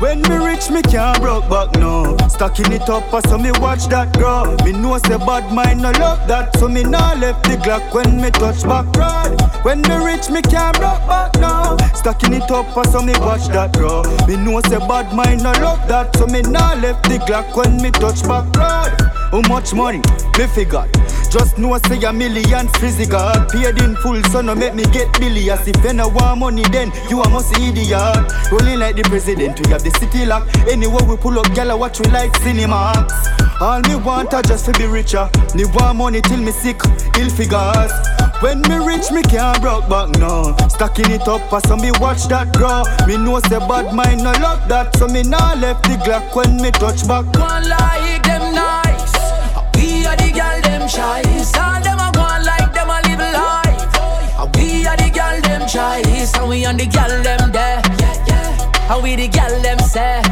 When me rich, me can't broke back no. Stacking it up, so me watch that grow. Me know say bad mind no love that, so me nah left the Glock when me touch back road. When me rich, me can't broke back no. Stacking it up, so me watch that grow. Me know say bad mind no love that, so me nah left the Glock when me touch back road. How much money? Me figure. Just know I say a million physical. Paid in full, so no make me get billions. If you no want money, then you a must idiot. Rolling like the president, we have the city lock. Anywhere we pull up, gyal, watch we like cinema. All me want are just to be richer. Me want money till me sick, ill figures. When me rich, me can't broke back no. Stacking it up, so me watch that grow. Me know say bad mind no love that, so me nah left the Glock when me touch back. One like them. All them a go on like them a live life. We are the girl them and we the girl them there. How we the girl them say.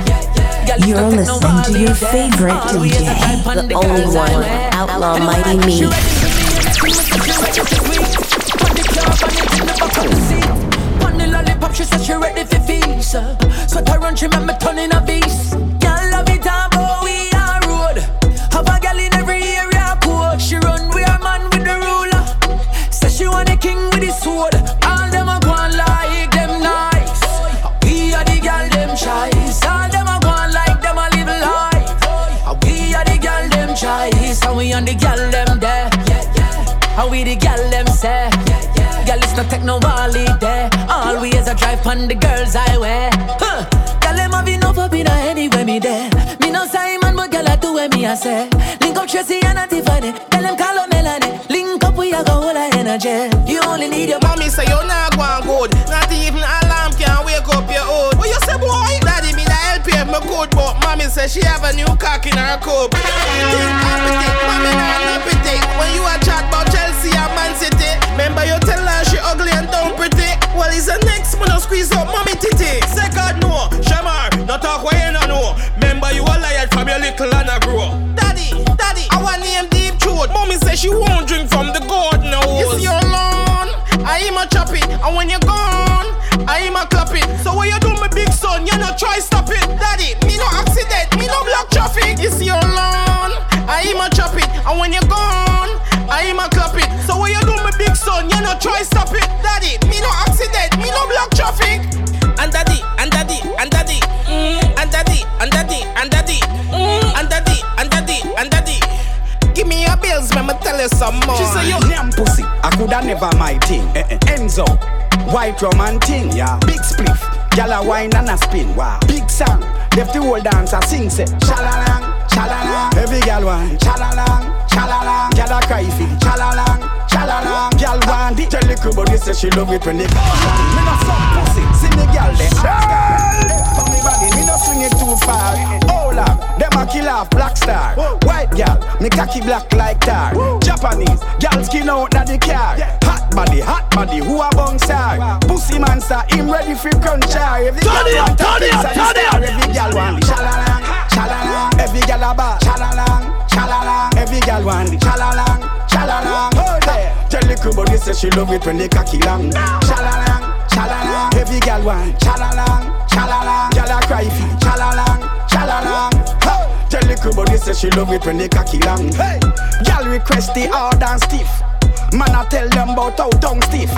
Girl, You're listening to your favorite there. Always a DJ, type on the only one. Outlaw And Mighty Me. ready for me, she ready for me. Pon the car, pon it in the back of the seat. Pon the lollipop, she said she ready for feast. Sweat her run, she make me turn in a beast. Say she want a king with the sword. All them a go on like them nice. We are the girl them shy. All them a go on like them a live life. We are the girl them shy. And we on the girl them there. How we the girl them say. Girl, it's not take no holiday. Always a drive on the girls highway. Huh. Girl, them have enough up in a anywhere me there. Me no Simon, but girl, I do what me I say. Link up Tracy and a Tiffany. Tell them call up Melanie. Link up, we a go hold her energy. You only need your Mommy say you're not going good. Not even alarm can wake up your own. What you say, boy? Daddy me the help you me good, but mommy say she have a new cock in her cup. Think appetite, mommy not no pity. When you a chat about little and a grow. Daddy, daddy, I want name deep throat. Mommy say she won't drink from the garden hose. You see your lawn, I am a chop it, and when you're gone, I am a clap it. So what you do, my big son? You not try stop it, daddy. Me no accident, me no block traffic. You see your lawn, I am a chop it, and when you're gone, I am a clap it. So what you do, my big son? You not try stop it, daddy. Me no accident, me no block traffic. And daddy, me tell you some more. She say you damn pussy. I coulda never my thing. Eh. Enzo, white roman thing. Yeah. Big spliff, gyal a wine and a spin. Wow. Big song, left the whole dance a sing say. Chalalang, chalalang. Every gyal want chalalang, chalalang. Gyal a cry fi chalalang, chalalang. Gyal want it. Tell the crew but they say she love it when they. Me no suck pussy, see me gyal they ask too far. Hold on, them a kill off black star. White gal, me cocky black like tar. Japanese, gal skin out na the car. Hot body, hot body, who a bong star? Pussy man star, him ready for crunch jar. Every gal Turn it up, want a piece of the star. Every gal want the chalalang, chalalang. Every gal a bar, chalalang, chalalang. Every gal want the chalalang, chalalang. Oh yeah, tell the crew they say she love it when they cocky long. Chalalang, chalalang. Every gal want chalalang, chalalang. Gal a cry fi chalalang, chalalang. Tell the crew but they say she love it when they cocky long. Hey, gal request the hard and stiff. Man I tell them about how tongue stiff.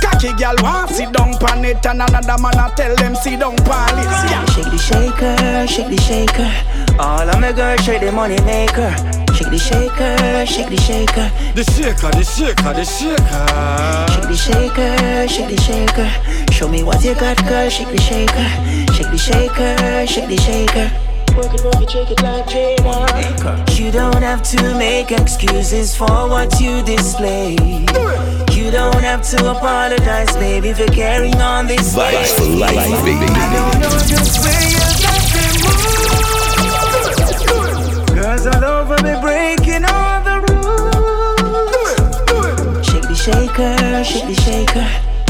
Cocky gal want sit down pan it and another man I tell them sit down pan it. Yeah. Shake the shaker, shake the shaker. All of my girls shake the money maker. Shake the shaker, shake the shaker. The shaker, the shaker, the shaker. Shake the shaker, shake the shaker. Show me what you got, girl. Shake the shaker, shake the shaker, shake the shaker. Work it, work it, shake it like J1. You don't have to make excuses for what you display. You don't have to apologize, baby, for carrying on this way. Vibes for life, baby. I don't know just where you got them moves. Girls all over me breaking all the rules. Shake the shaker, shake the shaker.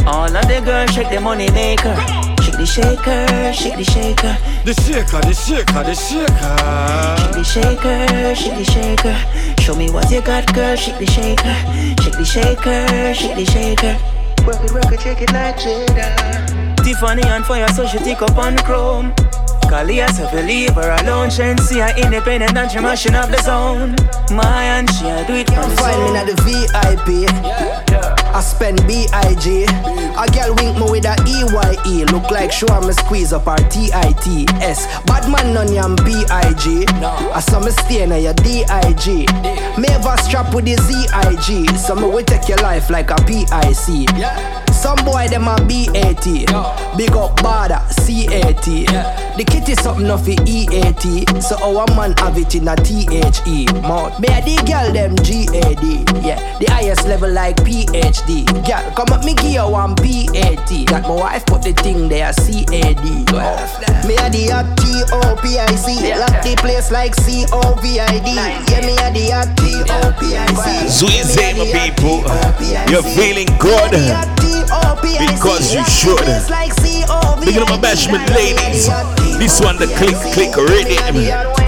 All of the girls shake the money maker. The shaker, shake the shaker. The shaker, the shaker, the shaker. Shake the shaker, shake the shaker. Show me what you got, girl. Shake the shaker, shake the shaker, shake the shaker. Work it, work it, shake it like Jada. Tiffany on fire, so she take up on chrome. Call herself a leave her alone. She ain't see her independent and she mashing up the zone. My and she a do it for the Find me at the VIP. I spend B.I.G. A girl wink me with a E-Y-E. Look like show me squeeze up her T-I-T-S. Bad man none yam B.I.G. I saw me stay na your D.I.G. Me have a strap with the Z-I-G. So me will take your life like a P.I.C. Some boy them a B.A.T. Big up Bada, C.A.T. The kitty something off the E-A-T. So our man have it in a THE Mouth. Me a the girl them G-A-D. Yeah, the highest level like PhD. Girl, come up me give you one P-A-T. That my wife put the thing there C-A-D. Oh. Me a the hot T-O-P-I-C. Lock the place like C-O-V-I-D. Yeah, me a the hot T-O-P-I-C. Zuize, my people. You're feeling good because you should. Big up my bashment ladies. This one, the click, click rhythm.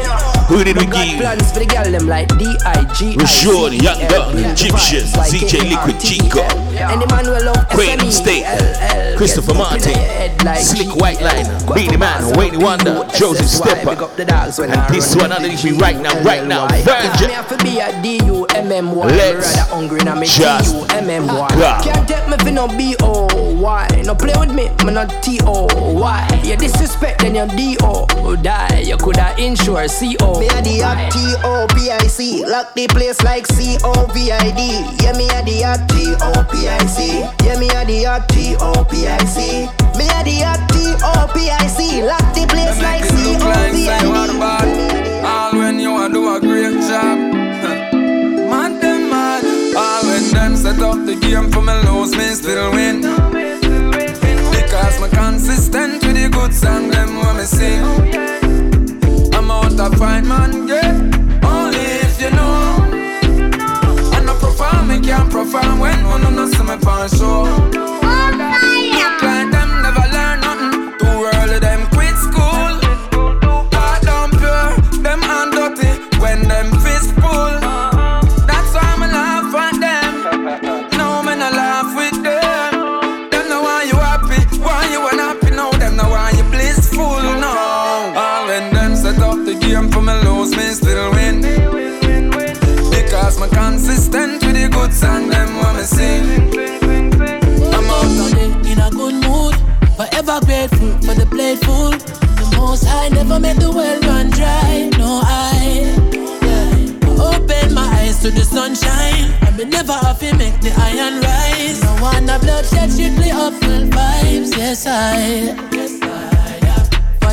Who did we give? Plans for the girl them like D-I-G. Rashad, Young Gun, Egyptian, ZJ Liquid Chico, Any man will love Queen State, Christopher Martin, Slick White Line, Beenie Man, Wayne Wonder, Joseph Stepper, and this one underneath me right now, right now, Virgin. Me have to be a D-U-M-M-Y. Let's rather hungry now me just go. Can't take me for no B-O-Y. No play with me, me not T-O-Y. You disrespect then you D-O die. You coulda insure C-O. Me a the hot T-O-P-I-C. Lock the place like C-O-V-I-D. Yeah, me a the hot T-O-P-I-C. Yeah, me a the hot T-O-P-I-C. Me a the hot T-O-P-I-C. Lock the place like C-O-V-I-D. All when you a do a great job. Man them mad. All when them set up the game for me lose, me still win. Because me consistent with the good song them when me sing. I'm out to find man, yeah. Only if you know. And I perform, me can't perform when one no see me pan show. Oh, like song them when me sing. I'm out Today in a good mood, forever grateful for the playful. The most high never made the well run dry. No I, open my eyes to the sunshine. I may never have to make the iron rise. No one a bloodshed, strictly uphill vibes. Yes, I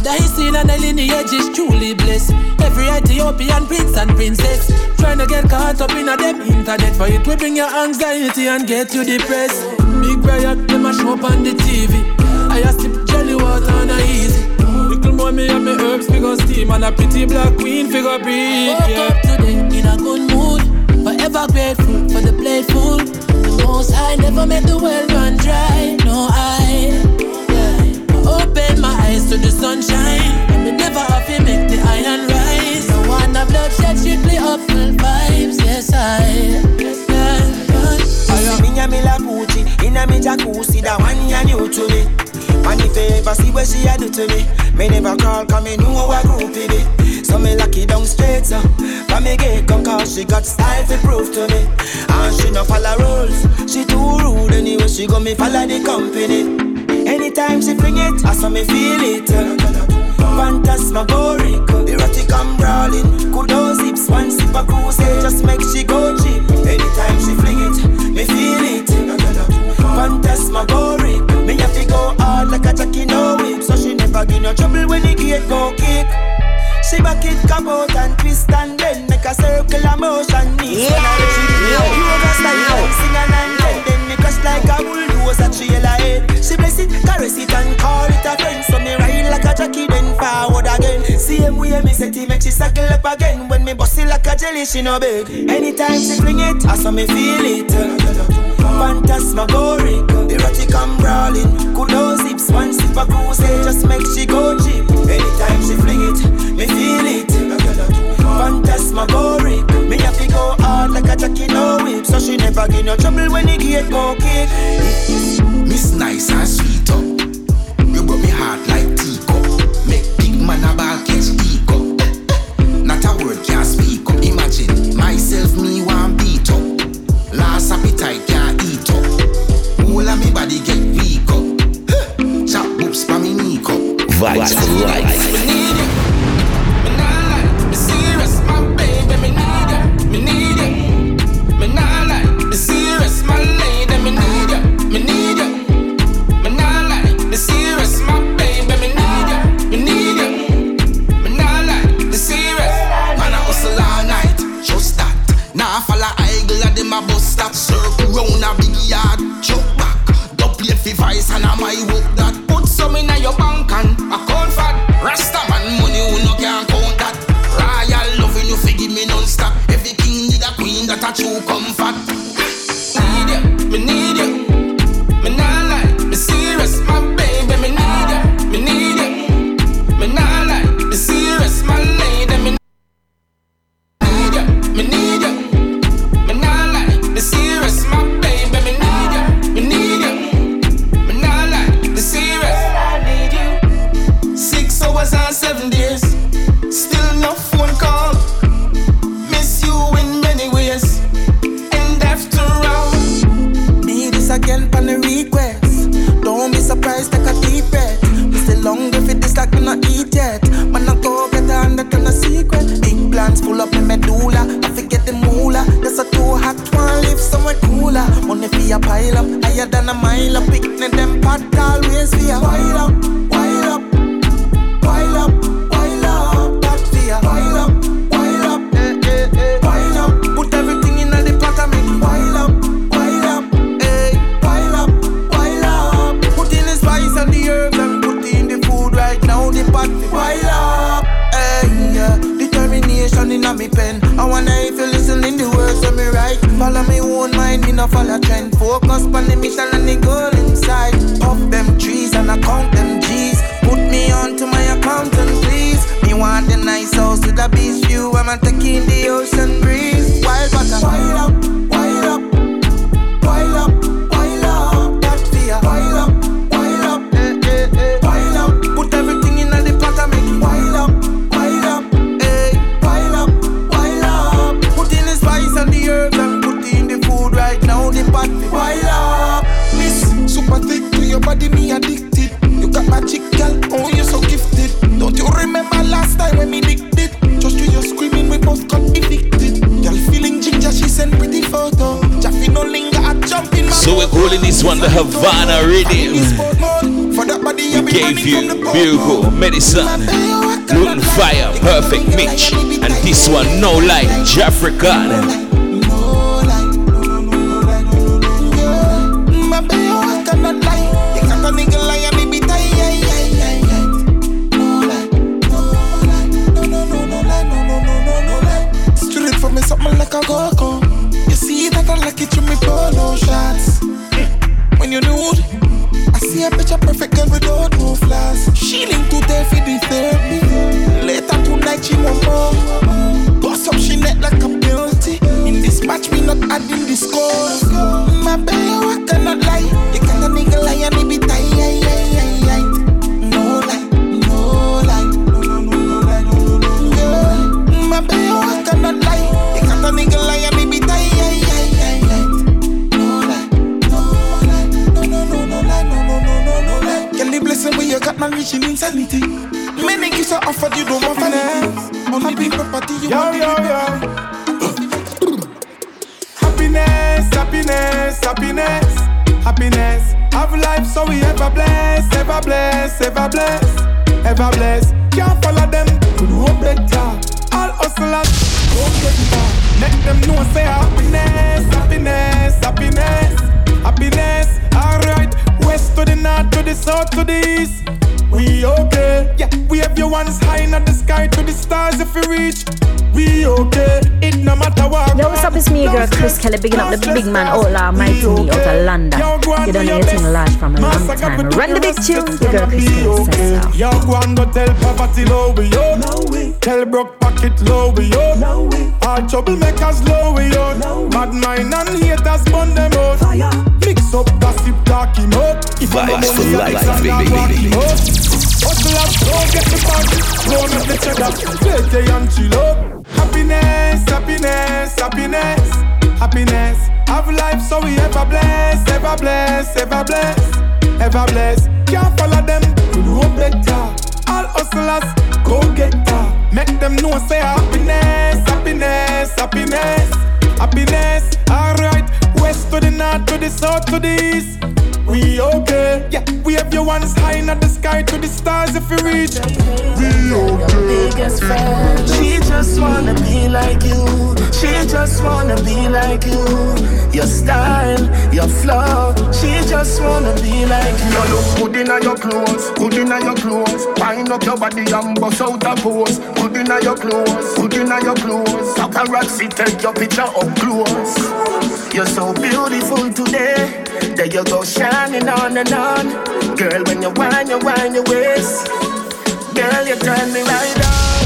yeah. Father, his sin and the lineage is truly blessed. Every Ethiopian prince and princess trying to get caught up in a them internet. For it will bring your anxiety and get you depressed. Big riot, them a show up on the TV. I a sip jelly water on a easy. Little more me and me herbs figure steam and a pretty black queen figure breathe. Woke up today in a good mood, forever grateful for the playful. The most high never made the well run dry. No I. to the sunshine. And me never have to make the iron rise. No one a bloodshed, strictly uphill vibes. Yes, I. Yes, I. Me and me la Gucci in a me jacuzzi, that one ya new to me. And if you ever see what she a do to me, me never call, cause me know what it is. So me lucky down straight, so But me get come cause she got style to prove to me. And she no follow rules, she too rude anyway, she go me follow the company. Anytime she bring it, I saw me feel it. Phantasmagoric, erotic and brawling. Kudos hips, one sip of cruise, just make she go cheap. Anytime she fling it, me feel it. Phantasmagoric, me have to go hard like a Jackie no whip, so she never give no trouble when the gate go kick. She back it come out and twist and then make a circle of motion. Yeah. yeah. You over style sing and just like a bulldozer trail ahead She bless it, caress it and call it a friend. So me ride like a jockey then forward again. Same way me set him, make she suckle up again. When me bust it like a jelly she no beg. Anytime she fling it, I saw me feel it. Phantasmagoric, erotic come brawling. Could no zips, one sip a cruise Just make she go cheap. Anytime she fling it, me feel it. again. No trouble when he get more cake. Miss nice and sweet up. You got me heart like teacup. Make big man a ball catch the big man outlaw, mighty me out of London. You don't need anything large from a long time. Run the big tune, the girl Chris Kelly says so. Yo, go and go tell poverty low we yo. No way. Tell broke pocket low we yo. No way. All troublemakers low we yo. No Bad mind and haters burn them out. Fire. Mix up gossip, talk him up. If Vibes for life, baby, baby. Hustle up, go get the bag, go make the cheddar, play and chill up. Happiness, happiness, happiness, happiness. Have life so we ever bless, ever bless, ever bless, ever bless. Can't follow them, to do better. All hustlers, go get her. Make them know say happiness, happiness, happiness, happiness. Alright, west to the north, to the south, to the east. We okay, yeah. We have your ones high in the sky to the stars if you reach. We okay. biggest fan. She just wanna be like you. She just wanna be like you. Your style, your flow. She just wanna be like you. You look good inna your clothes, good inna your clothes. Wind up your body and bust out a pose. Good inna your clothes, good inna your clothes. Paparazzi take your picture up close. You're so beautiful today. There you go, shining on and on. Girl, when you whine, you whine your waist. Girl, you turn me right on.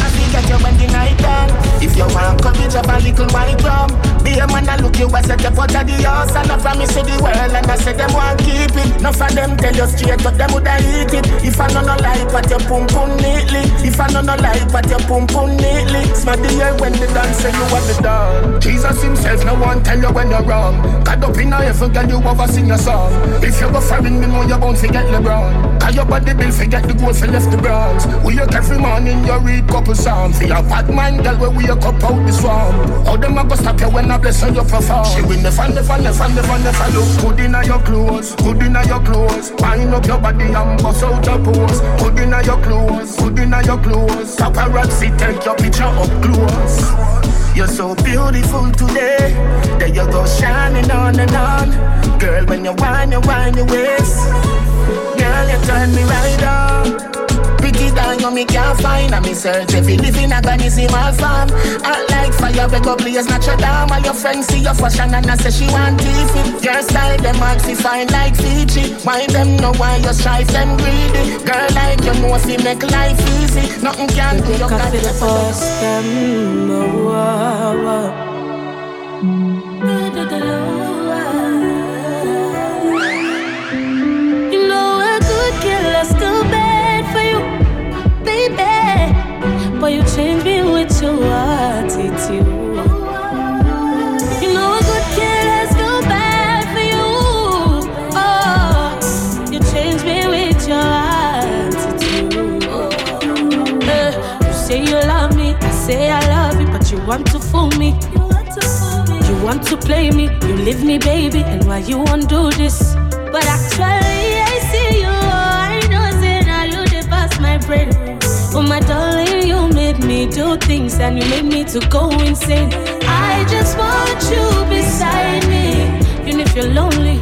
I forget you when the night done. If you want courage of a little white rum, be a man and look you as a step out of the house and I promise you the world and I say them want keep it. Enough of them tell you straight, but them woulda eat it. If I no no like what you pum pum neatly, if I no no like what you pum pum neatly, smack the air when the dance say you want the done. Jesus himself, no one tell you when you're wrong. Caught up in a heaven, girl, you ever sing a song. If you go foreign, me know you won't forget LeBron. Cause your body bill, forget the goals, for left the Browns. We up every morning, you read couple songs. For your bad mind, girl, where we up out the swamp. How them a go stop you when I bless on your perform? She will never, never, never, never, never look good inna your clothes, good inna your clothes. Wind up your body and bust out your pose. Good inna your clothes, good inna your clothes. Paparazzi take your picture up close. You're so beautiful today. There you go, shining on and on. Girl, when you whine, you whine your waist. Girl, you turn me right on. Pretty down, you me can't find. Me search if you live in a Ghanisimal farm. Act like fire, we go blaze Notre Dame. All your friends see your fashion and I say she want teeth it. Your style, them maxi fine like Fiji. Why them know why you strive them greedy? Girl, like you know if you make life easy. Nothing can do your God. first them oh, your attitude. You know a good girl is too bad for you. Oh, you change me with your attitude. Eh, you say you love me, I say I love you, but you want to fool me. You want to play me, you leave me, baby, and why you won't do this? But actually, I see you, I know, now you the pass my brain. Oh my darling, you made me do things and you made me to go insane. I just want you beside me, even if you're lonely.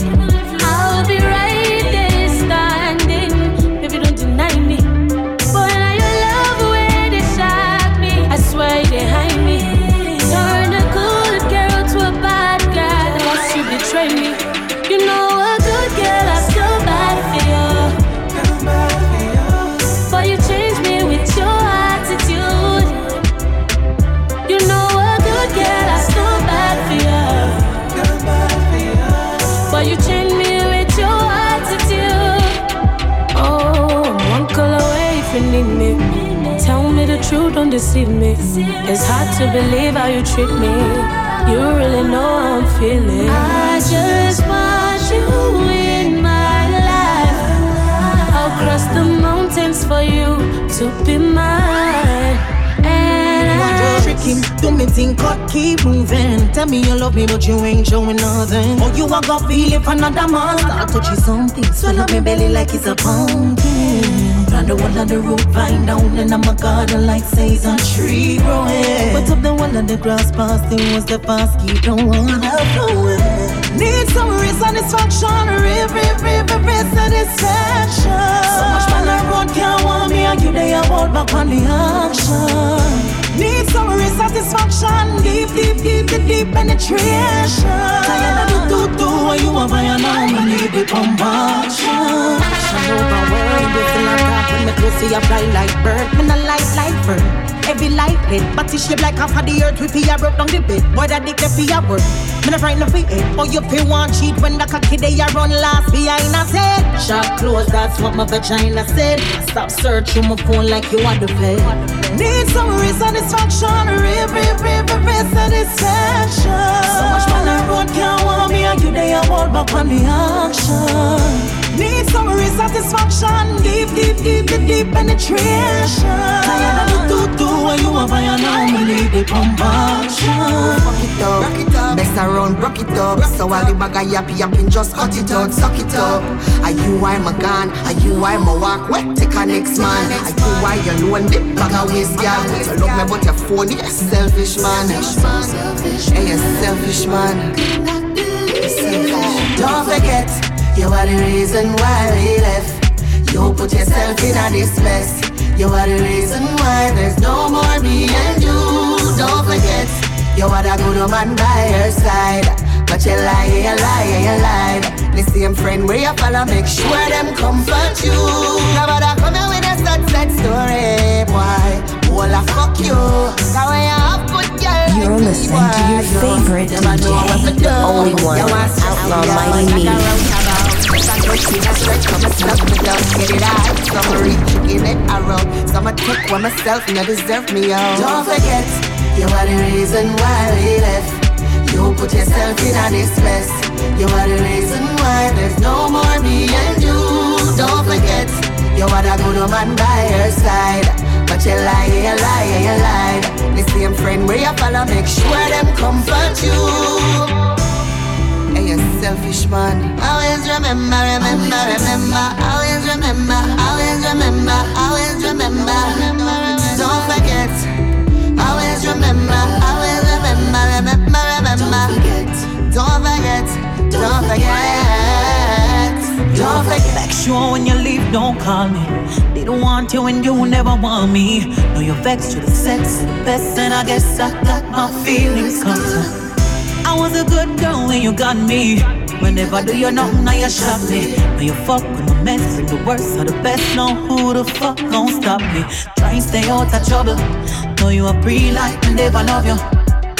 Deceive me. It's hard to believe how you treat me. You really know how I'm feeling. I just want you in my life. I'll cross the mountains for you to be mine. And I Trick him, do me think cut, keep moving. Tell me you love me, but you ain't showing nothing. Oh, you a go feel if another man start touching something. Swell up my belly like it's a pumpkin. The one of the root vine down in my garden like says a tree growing. Put up the one of the grass past the ones the fast keep the water flowing. Need some real satisfaction, real, real, real, real, satisfaction. So much man I road can't want me, and you they about back on the action. Need some satisfaction. Deep, deep, deep, the deep penetration. Tired the do do what you want, I know. Me need the compassion. Overwhelmed with the attack when me pussy fly like bird. Me not like like bird. Heavy like lead, body shape like half of the earth. We feel broke down the bed. Boy, that dick fi a work. Me not frightened of it. Oh, you feel want cheat when the cocky they a run last behind a head. Eh? Shop closed, that's what my vagina said. Stop searching my phone like you want to fed. Need some satisfaction, real, real, real, real satisfaction. So much man I road can't want me, and you they a hold back on the action. Need some satisfaction, deep, deep, deep, the deep penetration. Tired of the do do when you have I know me need the compassion. Fuck it up, rock it up, best around, rock it up. So while the bag of yappy yapping, just cut it out, suck it up. Are you why my gun? Are you why my walk? Wet take a next man. Are you why you alone? Big bag of whiskey, you love me but you're phony, you selfish man. Hey, you selfish man. Don't forget. You are the reason why we left. You put yourself in a this mess. You are the reason why there's no more me and you. Don't forget, you are the good woman by your side. But you lie, you lie, you lied. The same friend where you follow, make sure them comfort you. Nobody come here with a sad, sad story, boy. Well, I fuck you. Now when you have good girl, you're listening to your favorite DJ, only one, Outlaw Mighty Me. A stretch for myself, me don't get it out. Some reach, give it a rub. Some I take for myself, and I deserve me out. Don't forget, you are the reason why we left. You put yourself in a this mess. You are the reason why there's no more me and you. Don't forget, you are the good woman by your side. But you lie, you lie, you lied. The same friend where you follow, make sure them comfort you a selfish man. Always remember, remember, remember. Always remember, always remember, always remember. Don't forget. Always remember, always remember, remember, remember. Don't forget, don't forget. Don't forget. Make sure when you leave, don't call me. They don't want you when you never want me. Know you're vexed, you're the sex, the best, and I guess I got my feelings cut. I was a good girl when you got me. Whenever I do you nothing, now you shot me. Now you fuck with the mess, and the worst are the best. Know who the fuck gon' stop me? Try and stay out of trouble. Know you a pre like me, never love you.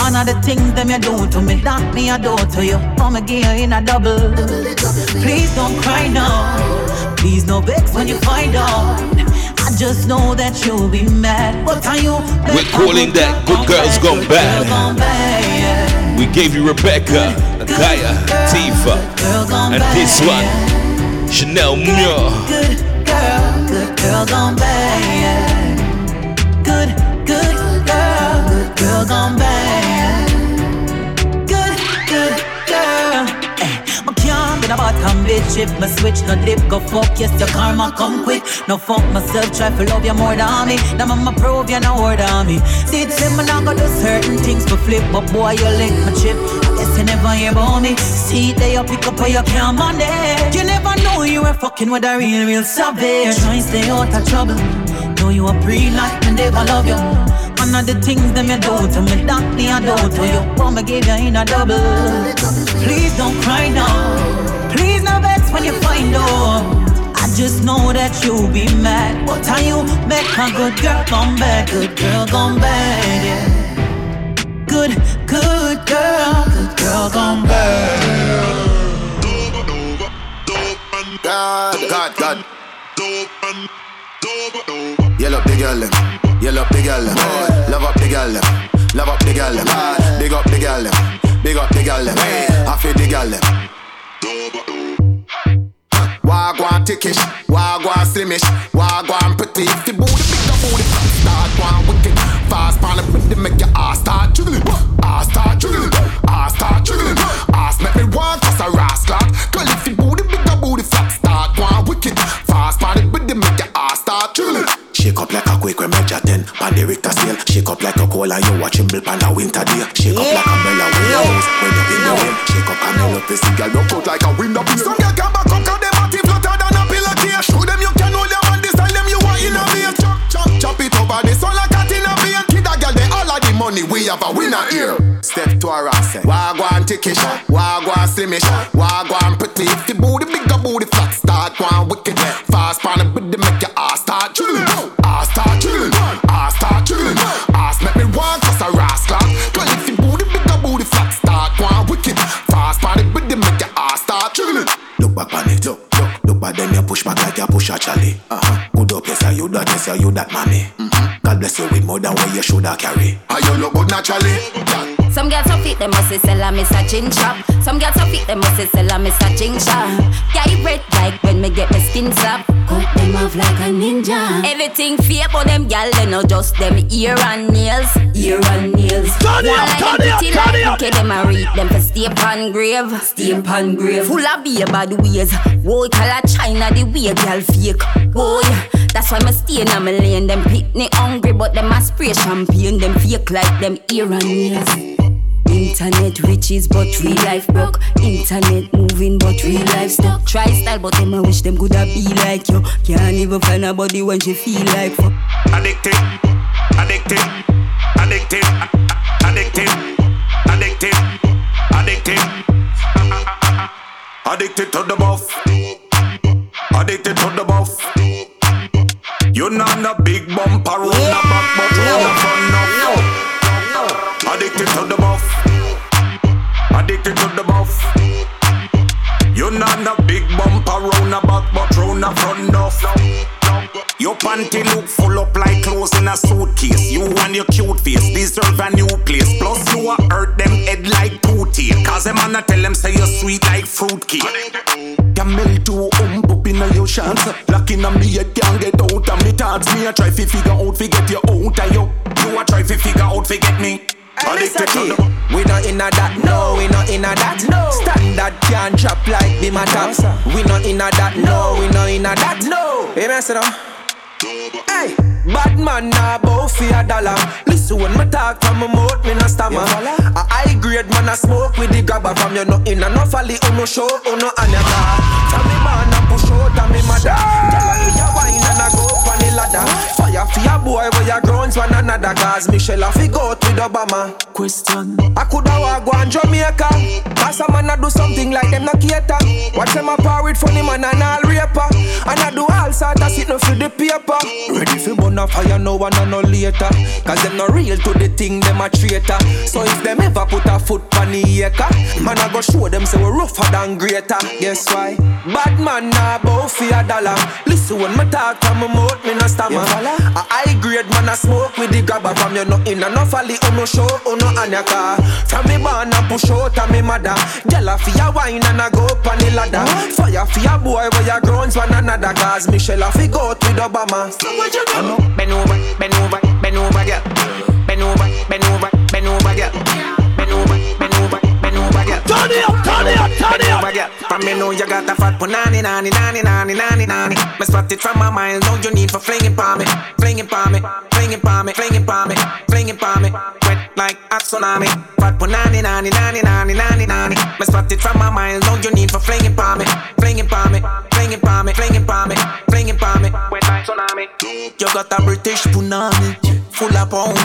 One of the things them you do to me, that me I do to you. Again in a double. Please don't cry now. Please no vex when you find out. I just know that you'll be mad. What are you? We're calling that good girls gone bad. We gave you Rebecca, Gaia, Tifa, and this one, Chanel Muir. Good girl, good girl gone bad. Good, good girl, good girl gone bad. A bottom bitch if my switch no dip go fuck yes your karma come quick. No fuck myself try to love you more than me. Now mama prove you no more than me. See it's him and I go do certain things for flip but boy you lick my chip. I guess you never hear about me. See they you pick up or you can't manage you never know you were fucking with a real real savage. Try and stay out of trouble. Know you a pre-life and never love you one of the things them you do to me, that me I do to you. Want me give you in a double. Please don't cry now. You find out. I just know that you'll be mad. What time you make a good girl come back? Good girl come back. Yeah. Good, good girl, good girl come back. God, God, God. Yell up the girl them, yell up the girl them. Love up the girl them, love up the girl them. Big up the girl them, big up the girl them. I feel the girl them. Wagwan tickish, wagwan slimish, wagwan pretty. If the booty big, the booty start one wicked. Fast pan the rhythm make your ass start jiggling, ass start jiggling, ass start jiggling. Ass make me want cause a rascal. Girl if the booty big, the booty flat start one wicked. Fast pan the rhythm make your ass start jiggling. Shake up like a quick when measure ten Pan the Richter scale Shake up like a cola and You watching Bill pan a winter day Shake up like a mellow when you house When you in the wind Shake up and you up this girl You out like a wind up Some girl can back have a winner here. Step to a ras. Wagwan take it shot. Wagwan slim shot. Wagwan pretty. If the booty bigger booty flat, start one wicked. Fast pan a to make your ass start chillin'. Ass start chillin'. Ass start chillin'. Ass make me want cause a rascal. Cause if the booty bigger booty flat, start one wicked. Fast pan a bit to make your ass start chillin'. Look back on it, look, look, look back then you push back like you push a chally. Uh-huh. Good up, yes, you that, yes, you that, mommy. Mm-hmm. God bless you with more than what you shoulda carry. Are you look good naturally? Some girls so fit, they must say sell a miss a chin chop. Some girls so fit, they must say sell a miss a chin chop. Yeah, you red like when me get my skin slap. Cut them off like a ninja. Everything fake, but them gal they know just them ear and nails, ear and nails. Turn it up, turn it up, turn it up. Okay, them a read them for stay upon grave, stay upon grave. Full of beer bad ways. Whoa, color China the way gal fake. Whoa, that's why me stay in my lane. Them pitney hungry, but them a spray champagne. Them fake like them ear and nails. Internet riches, but real life broke. Internet moving, but real life stuck. Try style, but them I wish them coulda be like you. Can't even find a body when she feel like fuck. Addicted, addicted, addicted, addicted, addicted, addicted, addicted to the buff, addicted to the buff. You not a big bumper, round the back, but round the front You not a big bumper, round the back, but round the front now. Your panty look full up like clothes in a suitcase. You and your cute face deserve a new place. Plus you a hurt them head like toothache. Cause them man a tell them say you're sweet like fruitcake. Camel too um up in your chance. Locking on me head can't get out of me thoughts. Me a try fi figure out fi get you out of you. You a try fi figure out fi get me. Addicted to the We not inna that, no, we not inna that. No. Standard can't drop like be my top. We not inna that, no, we not inna that. No. Hey, down. Hey, bad man nah bow for a dollar. Listen when me talk from my mouth, me no stammer. A high grade man a smoke with the grabber from you no in and oh, no folly, uno show, uno anyaka. From me man a push out and me mother. Tell fi a wine and a go up on the ladder. Fire fi a boy where ya grounds one another. Cause Michelle a fi go with Obama. Question. I coulda walk go and Jamaica. Cause a man a do something like them no cater. Watch them a par with funny man and all raper. And I do all sort of no for the paper. Ready fi burn a fire no one and no later. Cause them no real to the thing, them a traitor. So if them ever put a foot on the acre, man I go show them say we rougher than greater. Guess why? Bad man nah bow for a dollar. Listen when me talk from my mouth, me no stammer. A high grade man a smoke with the grabber from you no in and no folly, oh, uno show, oh, on uno anyaka. From me born and push out and me mother. Gyal a fi a wine and a go up on the ladder. Fire fi a boy where ya grounds one another. Cause Michelle a fi go out with Obama. What you do? Bend over, bend over, over, girl. Over, over, over, girl. Turn it up, turn it up, turn it up. Girl. From me know you got a fat punani, nani, nani, nani, nani, nani. Me spot it from a mile. Know you need for flinging palm me, flinging palm me, flinging palm me, flinging palm me, flinging palm me. Wet like a tsunami. Fat punani, nani, nani, nani, nani, nani. Me spot it from a mile. Know you need for flinging palm me, flinging palm me, flinging palm me, flinging palm me, flinging palm me. Wet like tsunami. You got a British punani, full of pound.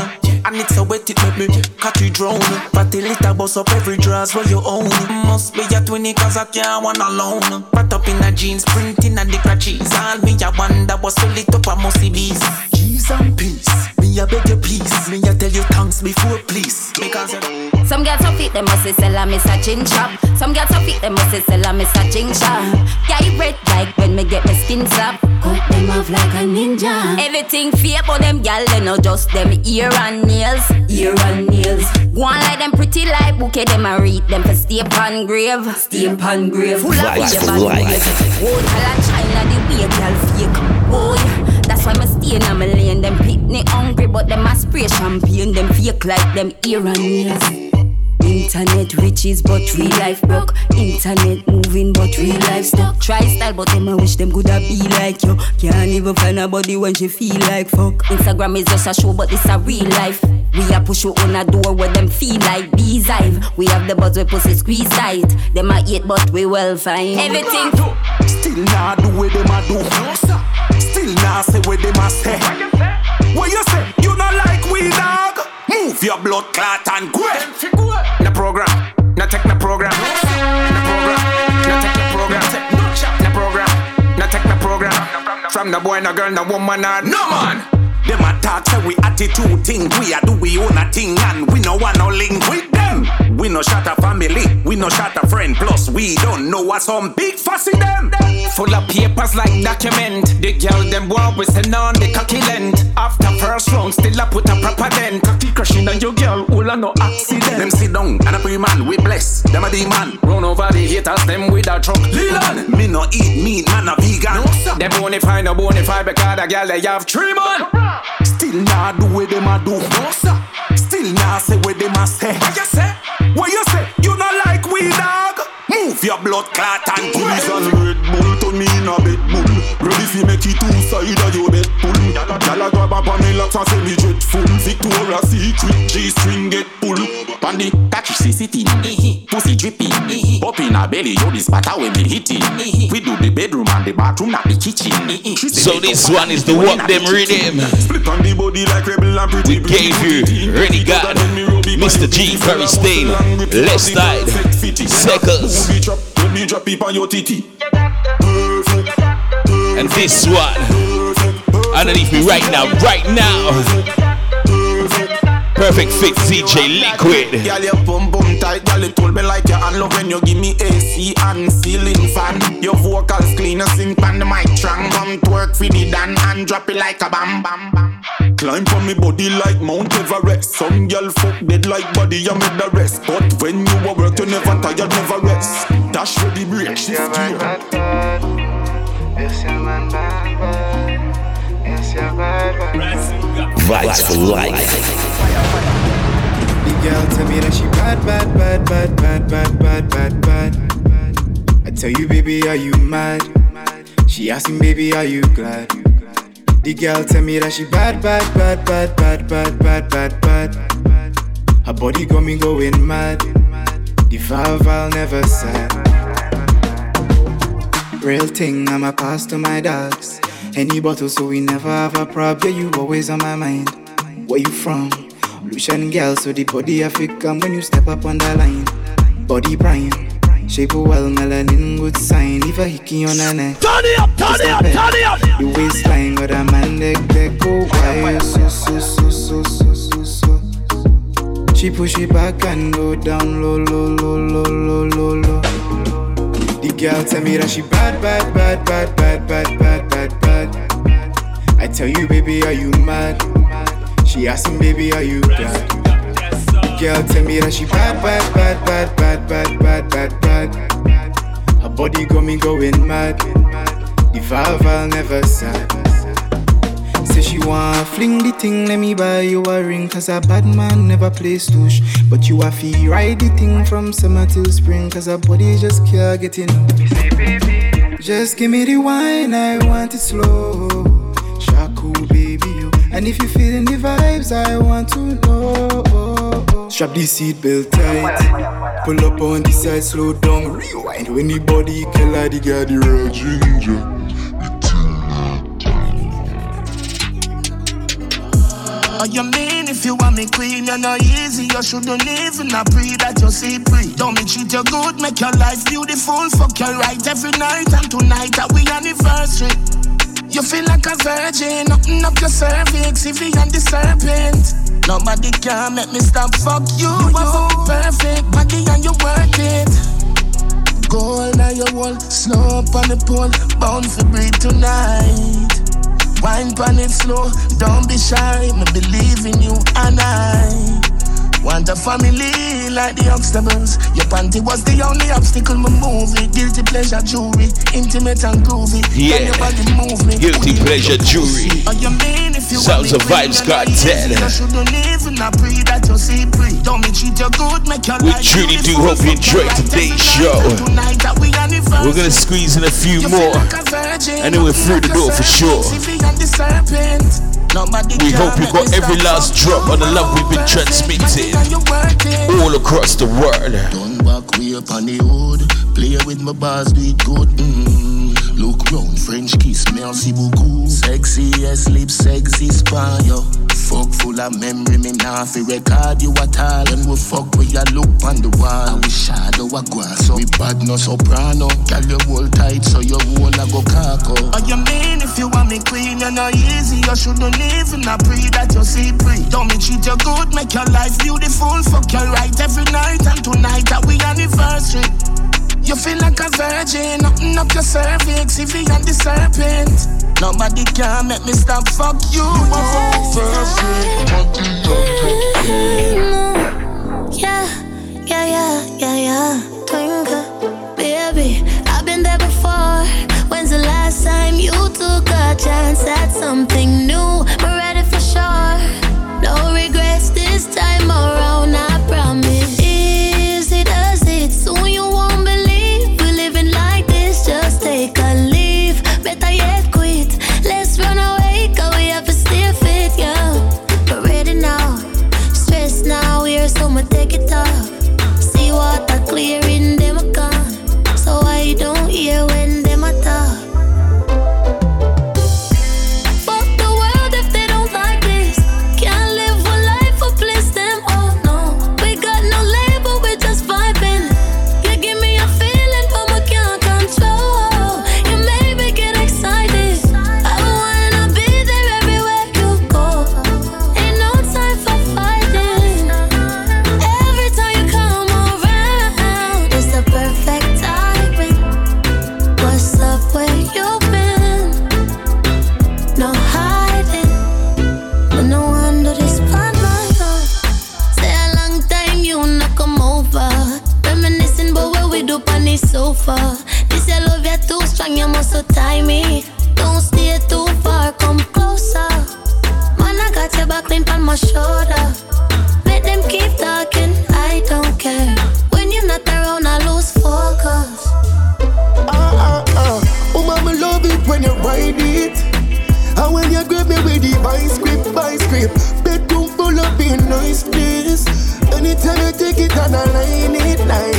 And it's a wet it make me catch you drown. But the little bust up every dress where you own. Must be a twinny cause I can't one alone. Wrapped up in a jeans, printing and the crutches. All me a wonder what's so lit up a musty bees. Cheese and peace, me I beg your please. Me I tell you thanks before please. Because you Some girls so fit, they must say sell a miss a chin chop. Some girls so fit, they must say sell a miss a chin chop. Yeah, you red like when me get my skin slap. Cut them off like a ninja. Everything fake, but them gal they know just them ear and nails, ear and nails. Go on like them pretty like bouquet, them a read them for stay upon grave, stay upon grave. Full of Life, rage and life. ways. Whole color China the way gal fake. Boy, that's why me stay in my lane. Them pitney hungry, but them a spray champagne. Them fake like them ear and nails. Internet riches, but real life broke. Internet moving, but real life stuck. Try style, but them I wish them coulda be like you. Can't even find a body when she feel like fuck. Instagram is just a show, but it's a real life. We a push you on a door where them feel like bees hive. We have the buzz where pussy squeeze tight. Them a eat, but we well fine. Everything. Still nah do what them a do. Still nah say what them a say. What you say? You not like we dog? Move your blood clot and go. The program, not take the program. The program, not take the program. The program, not take the program. From the boy, no girl, no woman, and no man. Them a talk say we attitude thing, we a do we own a thing and we no want no link with them. We no shot a family, we no shot a friend. Plus we don't know what some big fussy them. Full of papers like document. The girl them want we send on the cocky length. After first round, still a put a proper dent. Cocky crushing on your girl, all a no accident. Them sit down and a pre man we bless. Them a demon. Run over the haters, them with a truck. Leland, me no eat meat, man a vegan. No, sir. Them bonafide, no bonafide because the girl they have three man. Still nah do what them a do. No, sir. Still nah say what they must say. What you say? What you say? You not like we dog? Move your blood clot and Police and Red Bull turn me in a bed bull. Ready fi make it two side of your bed pull. Gyal a grab up on me locks and say me dreadful. Victoria Secret G-string get pull. Pandy, catch see sitting. Pussy dripping. Up in her belly, yo this batter when me hitting. We do the bedroom and the bathroom, not the kitchen. So this one is the walk them the rhythm. Split on the body like rebel and pretty. We gave you Ready God, Mr. G, Ferry Stain, Left Side, Seconds, drop, booby drop it on your titty. And this one underneath me right now, right now. Perfect fit DJ Liquid. Girl, your bum bum tight, girl, it hold me like your hand love when you give me AC and ceiling fan. Your vocals clean, you sing the mic strong. Come twerk for the dan and drop it like a bam bam bam. Climb on me body like Mount Everest. Some girl fuck dead like body, I made the rest. But when you a work, you never tired, never rest. Dash ready break, shift gear. Vibes for life. The girl tell me that she bad, bad, bad, bad, bad, bad, bad, bad, bad. I tell you, baby, are you mad? She asking, baby, are you glad? The girl tell me that she bad, bad, bad, bad, bad, bad, bad, bad, bad. Her body got me going mad. The I'll never sad. Real thing, I'm a pass to my dogs. Any bottle, so we never have a problem. Yeah, you always on my mind. Where you from? Lucian girl, so the body African when you step up on the line. Body prime, shape well, melanin good sign. If a hickey on her neck, Turn it up, turn it up, turn it up. the waistline with a man neck that go wide. So so so so so so so. She push it back and go down low low low low low low low. Girl tell me that she bad bad bad bad bad bad bad bad bad. I tell you, baby, are you mad? She asking, baby, are you glad? Girl tell me that she bad bad bad bad bad bad bad bad bad. Her body got me going mad. The I'll never sad. Say she want fling the thing, let me buy you a ring. Cause a bad man never plays touche. But you a fee ride the thing from summer till spring. Cause her body just can't get enough. Just give me the wine, I want it slow. Shaku baby, yo. And if you feeling the vibes, I want to know. Strap the seatbelt tight. Pull up on the side, slow down, rewind. When the body killer, the guy the real ginger. Oh, you mean if you want me queen, you're not easy. You shouldn't even a pray that you see free. Don't me treat you good, make your life beautiful. Fuck your right every night, and tonight that we anniversary. You feel like a virgin, open up your cervix, if you and the serpent. Nobody can make me stop, fuck you. You have a perfect body and you work it. Gold on your wall, slow up on the pole, bound for breathe tonight. Wine pan it slow, don't be shy, me believe in you and I. Want a family like the obstacles. Your panty was the only obstacle my movie. Guilty pleasure jewelry, intimate and groovy. Yeah. Guilty pleasure jewelry. Sounds of vibes got dead. We truly do hope you enjoyed today's show. We're gonna squeeze in a few more, and then we're through the door for sure. We hope you got every last drop of the love we've been transmitting all across the world. Don't back way up on the hood. Play with my bars, it good. Mm. Look round, French kiss, merci beaucoup. Sexy as lips, sexy spine, book full of memory, me nah fi record you at all. When we fuck with your look on the wall, and we shadow a grass. So we bad no soprano, girl you hold tight so your whole a go caco. Oh you mean if you want me queen, you know easy, you shouldn't live in a pre that you see pre. Don't me treat you good, make your life beautiful, fuck you right every night, and tonight that we anniversary. You feel like a virgin, open up your cervix, if you and the serpent. Nobody can make me stop, fuck you. Perfect. Yeah, yeah, yeah, yeah, yeah. Twinkle, baby, I've been there before. When's the last time you took a chance at something new? The. This your love you too strong, you must so tie me. Don't stay too far, come closer. Man, I got your back clean on my shoulder. Let them keep talking, I don't care. When you're not around, I lose focus. Ah, ah, ah. Oh, mama, love it when you ride it. And when you grab me with the vice grip, vice grip. Bedroom full of being niceness. Anytime you take it and I line it, line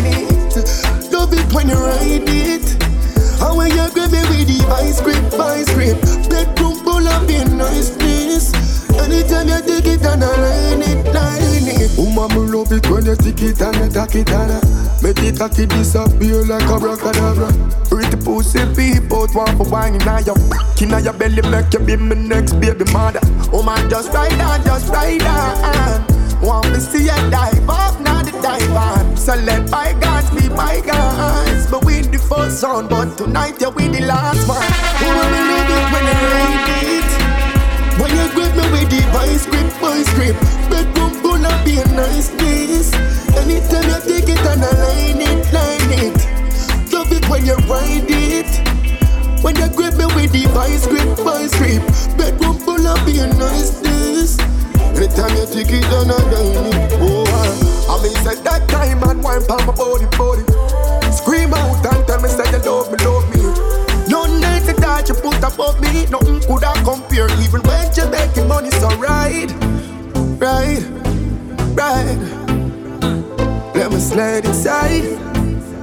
when you ride it. And when you grab me with the vice grip, vice grip. Bedroom full of being niceness. Anytime you take it and I line it, line it. Oh, mama, love it when you stick it and you tack it and I Make it tack it disappear like a abracadabra. Pretty pussy people want for wine in your in your belly, make you be my next baby mother. Oh man, just ride on, just ride on. Want to see you dive off, not the dive on. So let bygones be bygones. But we the first round, but tonight you win the last one. Want me love it when you ride it. When you grip me with the vice grip, vice grip. Bedroom of be a nice place. Anytime you take it and I line it, line it. Love it when you ride it. When you grip me with the vice grip, vice grip. Bedroom full of be a nice place. Anytime you take it and I line it, oh I, mean say that time and wine palm my body, body. Scream out and tell me say you love me, love me. No night that you put above me, nothing could have compare. Even when you're making money, so right, right, right. Let me slide inside,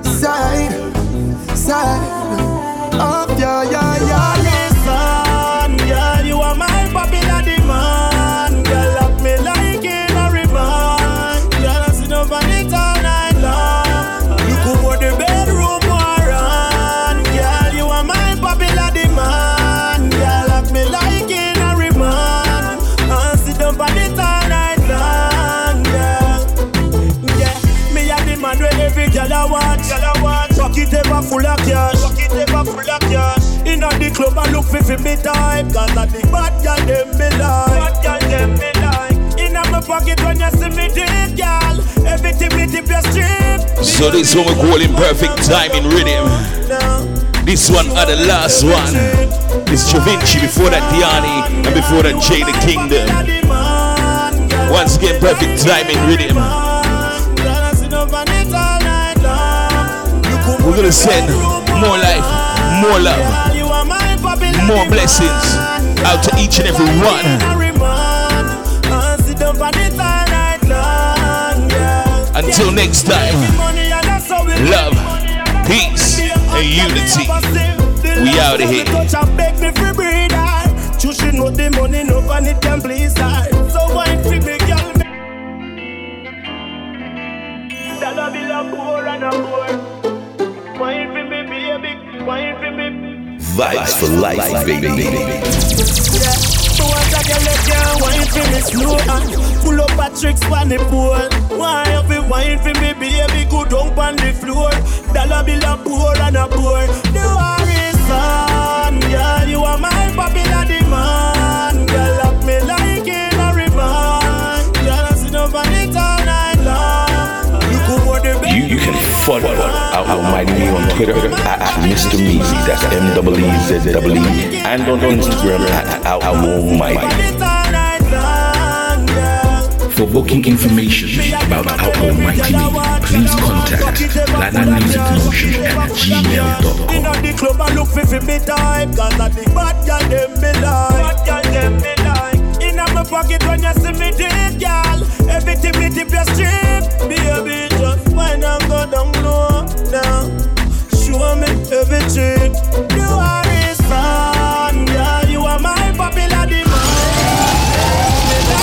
side, side. Up, yeah, yeah, yeah. Listen, ever full of cash. Pocket ever full of cash. Inna the club I look fi fi me type. Cause I the bad girl them me like. Bad girl them me like. Inna my pocket when you see me dip, girl. Everything me dip your strip. So this one we call him perfect timing rhythm. This one are the last one. It's Jah Vinci before that Diani and before that Jay the Kingdom. Once again, perfect timing rhythm. We're gonna send more life, more love, more blessings out to each and every one. Until next time, love, peace, and unity. We out of here. She know the money, I be love. For Vibes for life, baby. Yeah. So a wine for me slow and pull up a tricks on pool. Why have you wine for me, baby? Go down on the floor. Dollar bill a pour and a pour. The war is on, girl. You are my popular. Follow Outlaw Mighty Me on Twitter at, at Mr. Meezy, that's M W E Z W E, and on Instagram at Outlaw Mighty. For booking information about Outlaw Mighty Me, please contact Platinum Music Promotion at gmail.com. In the club, I look for me type, cause I bad girl them me like. Bad girl them me like. In my pocket when you see me drink, girl, everything me tip your strip. Baby, wind go down low, now. Show me everything. You are his fan, girl. You are my popular demand. Every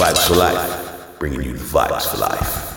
Vibes for life, bringing you the vibes for life.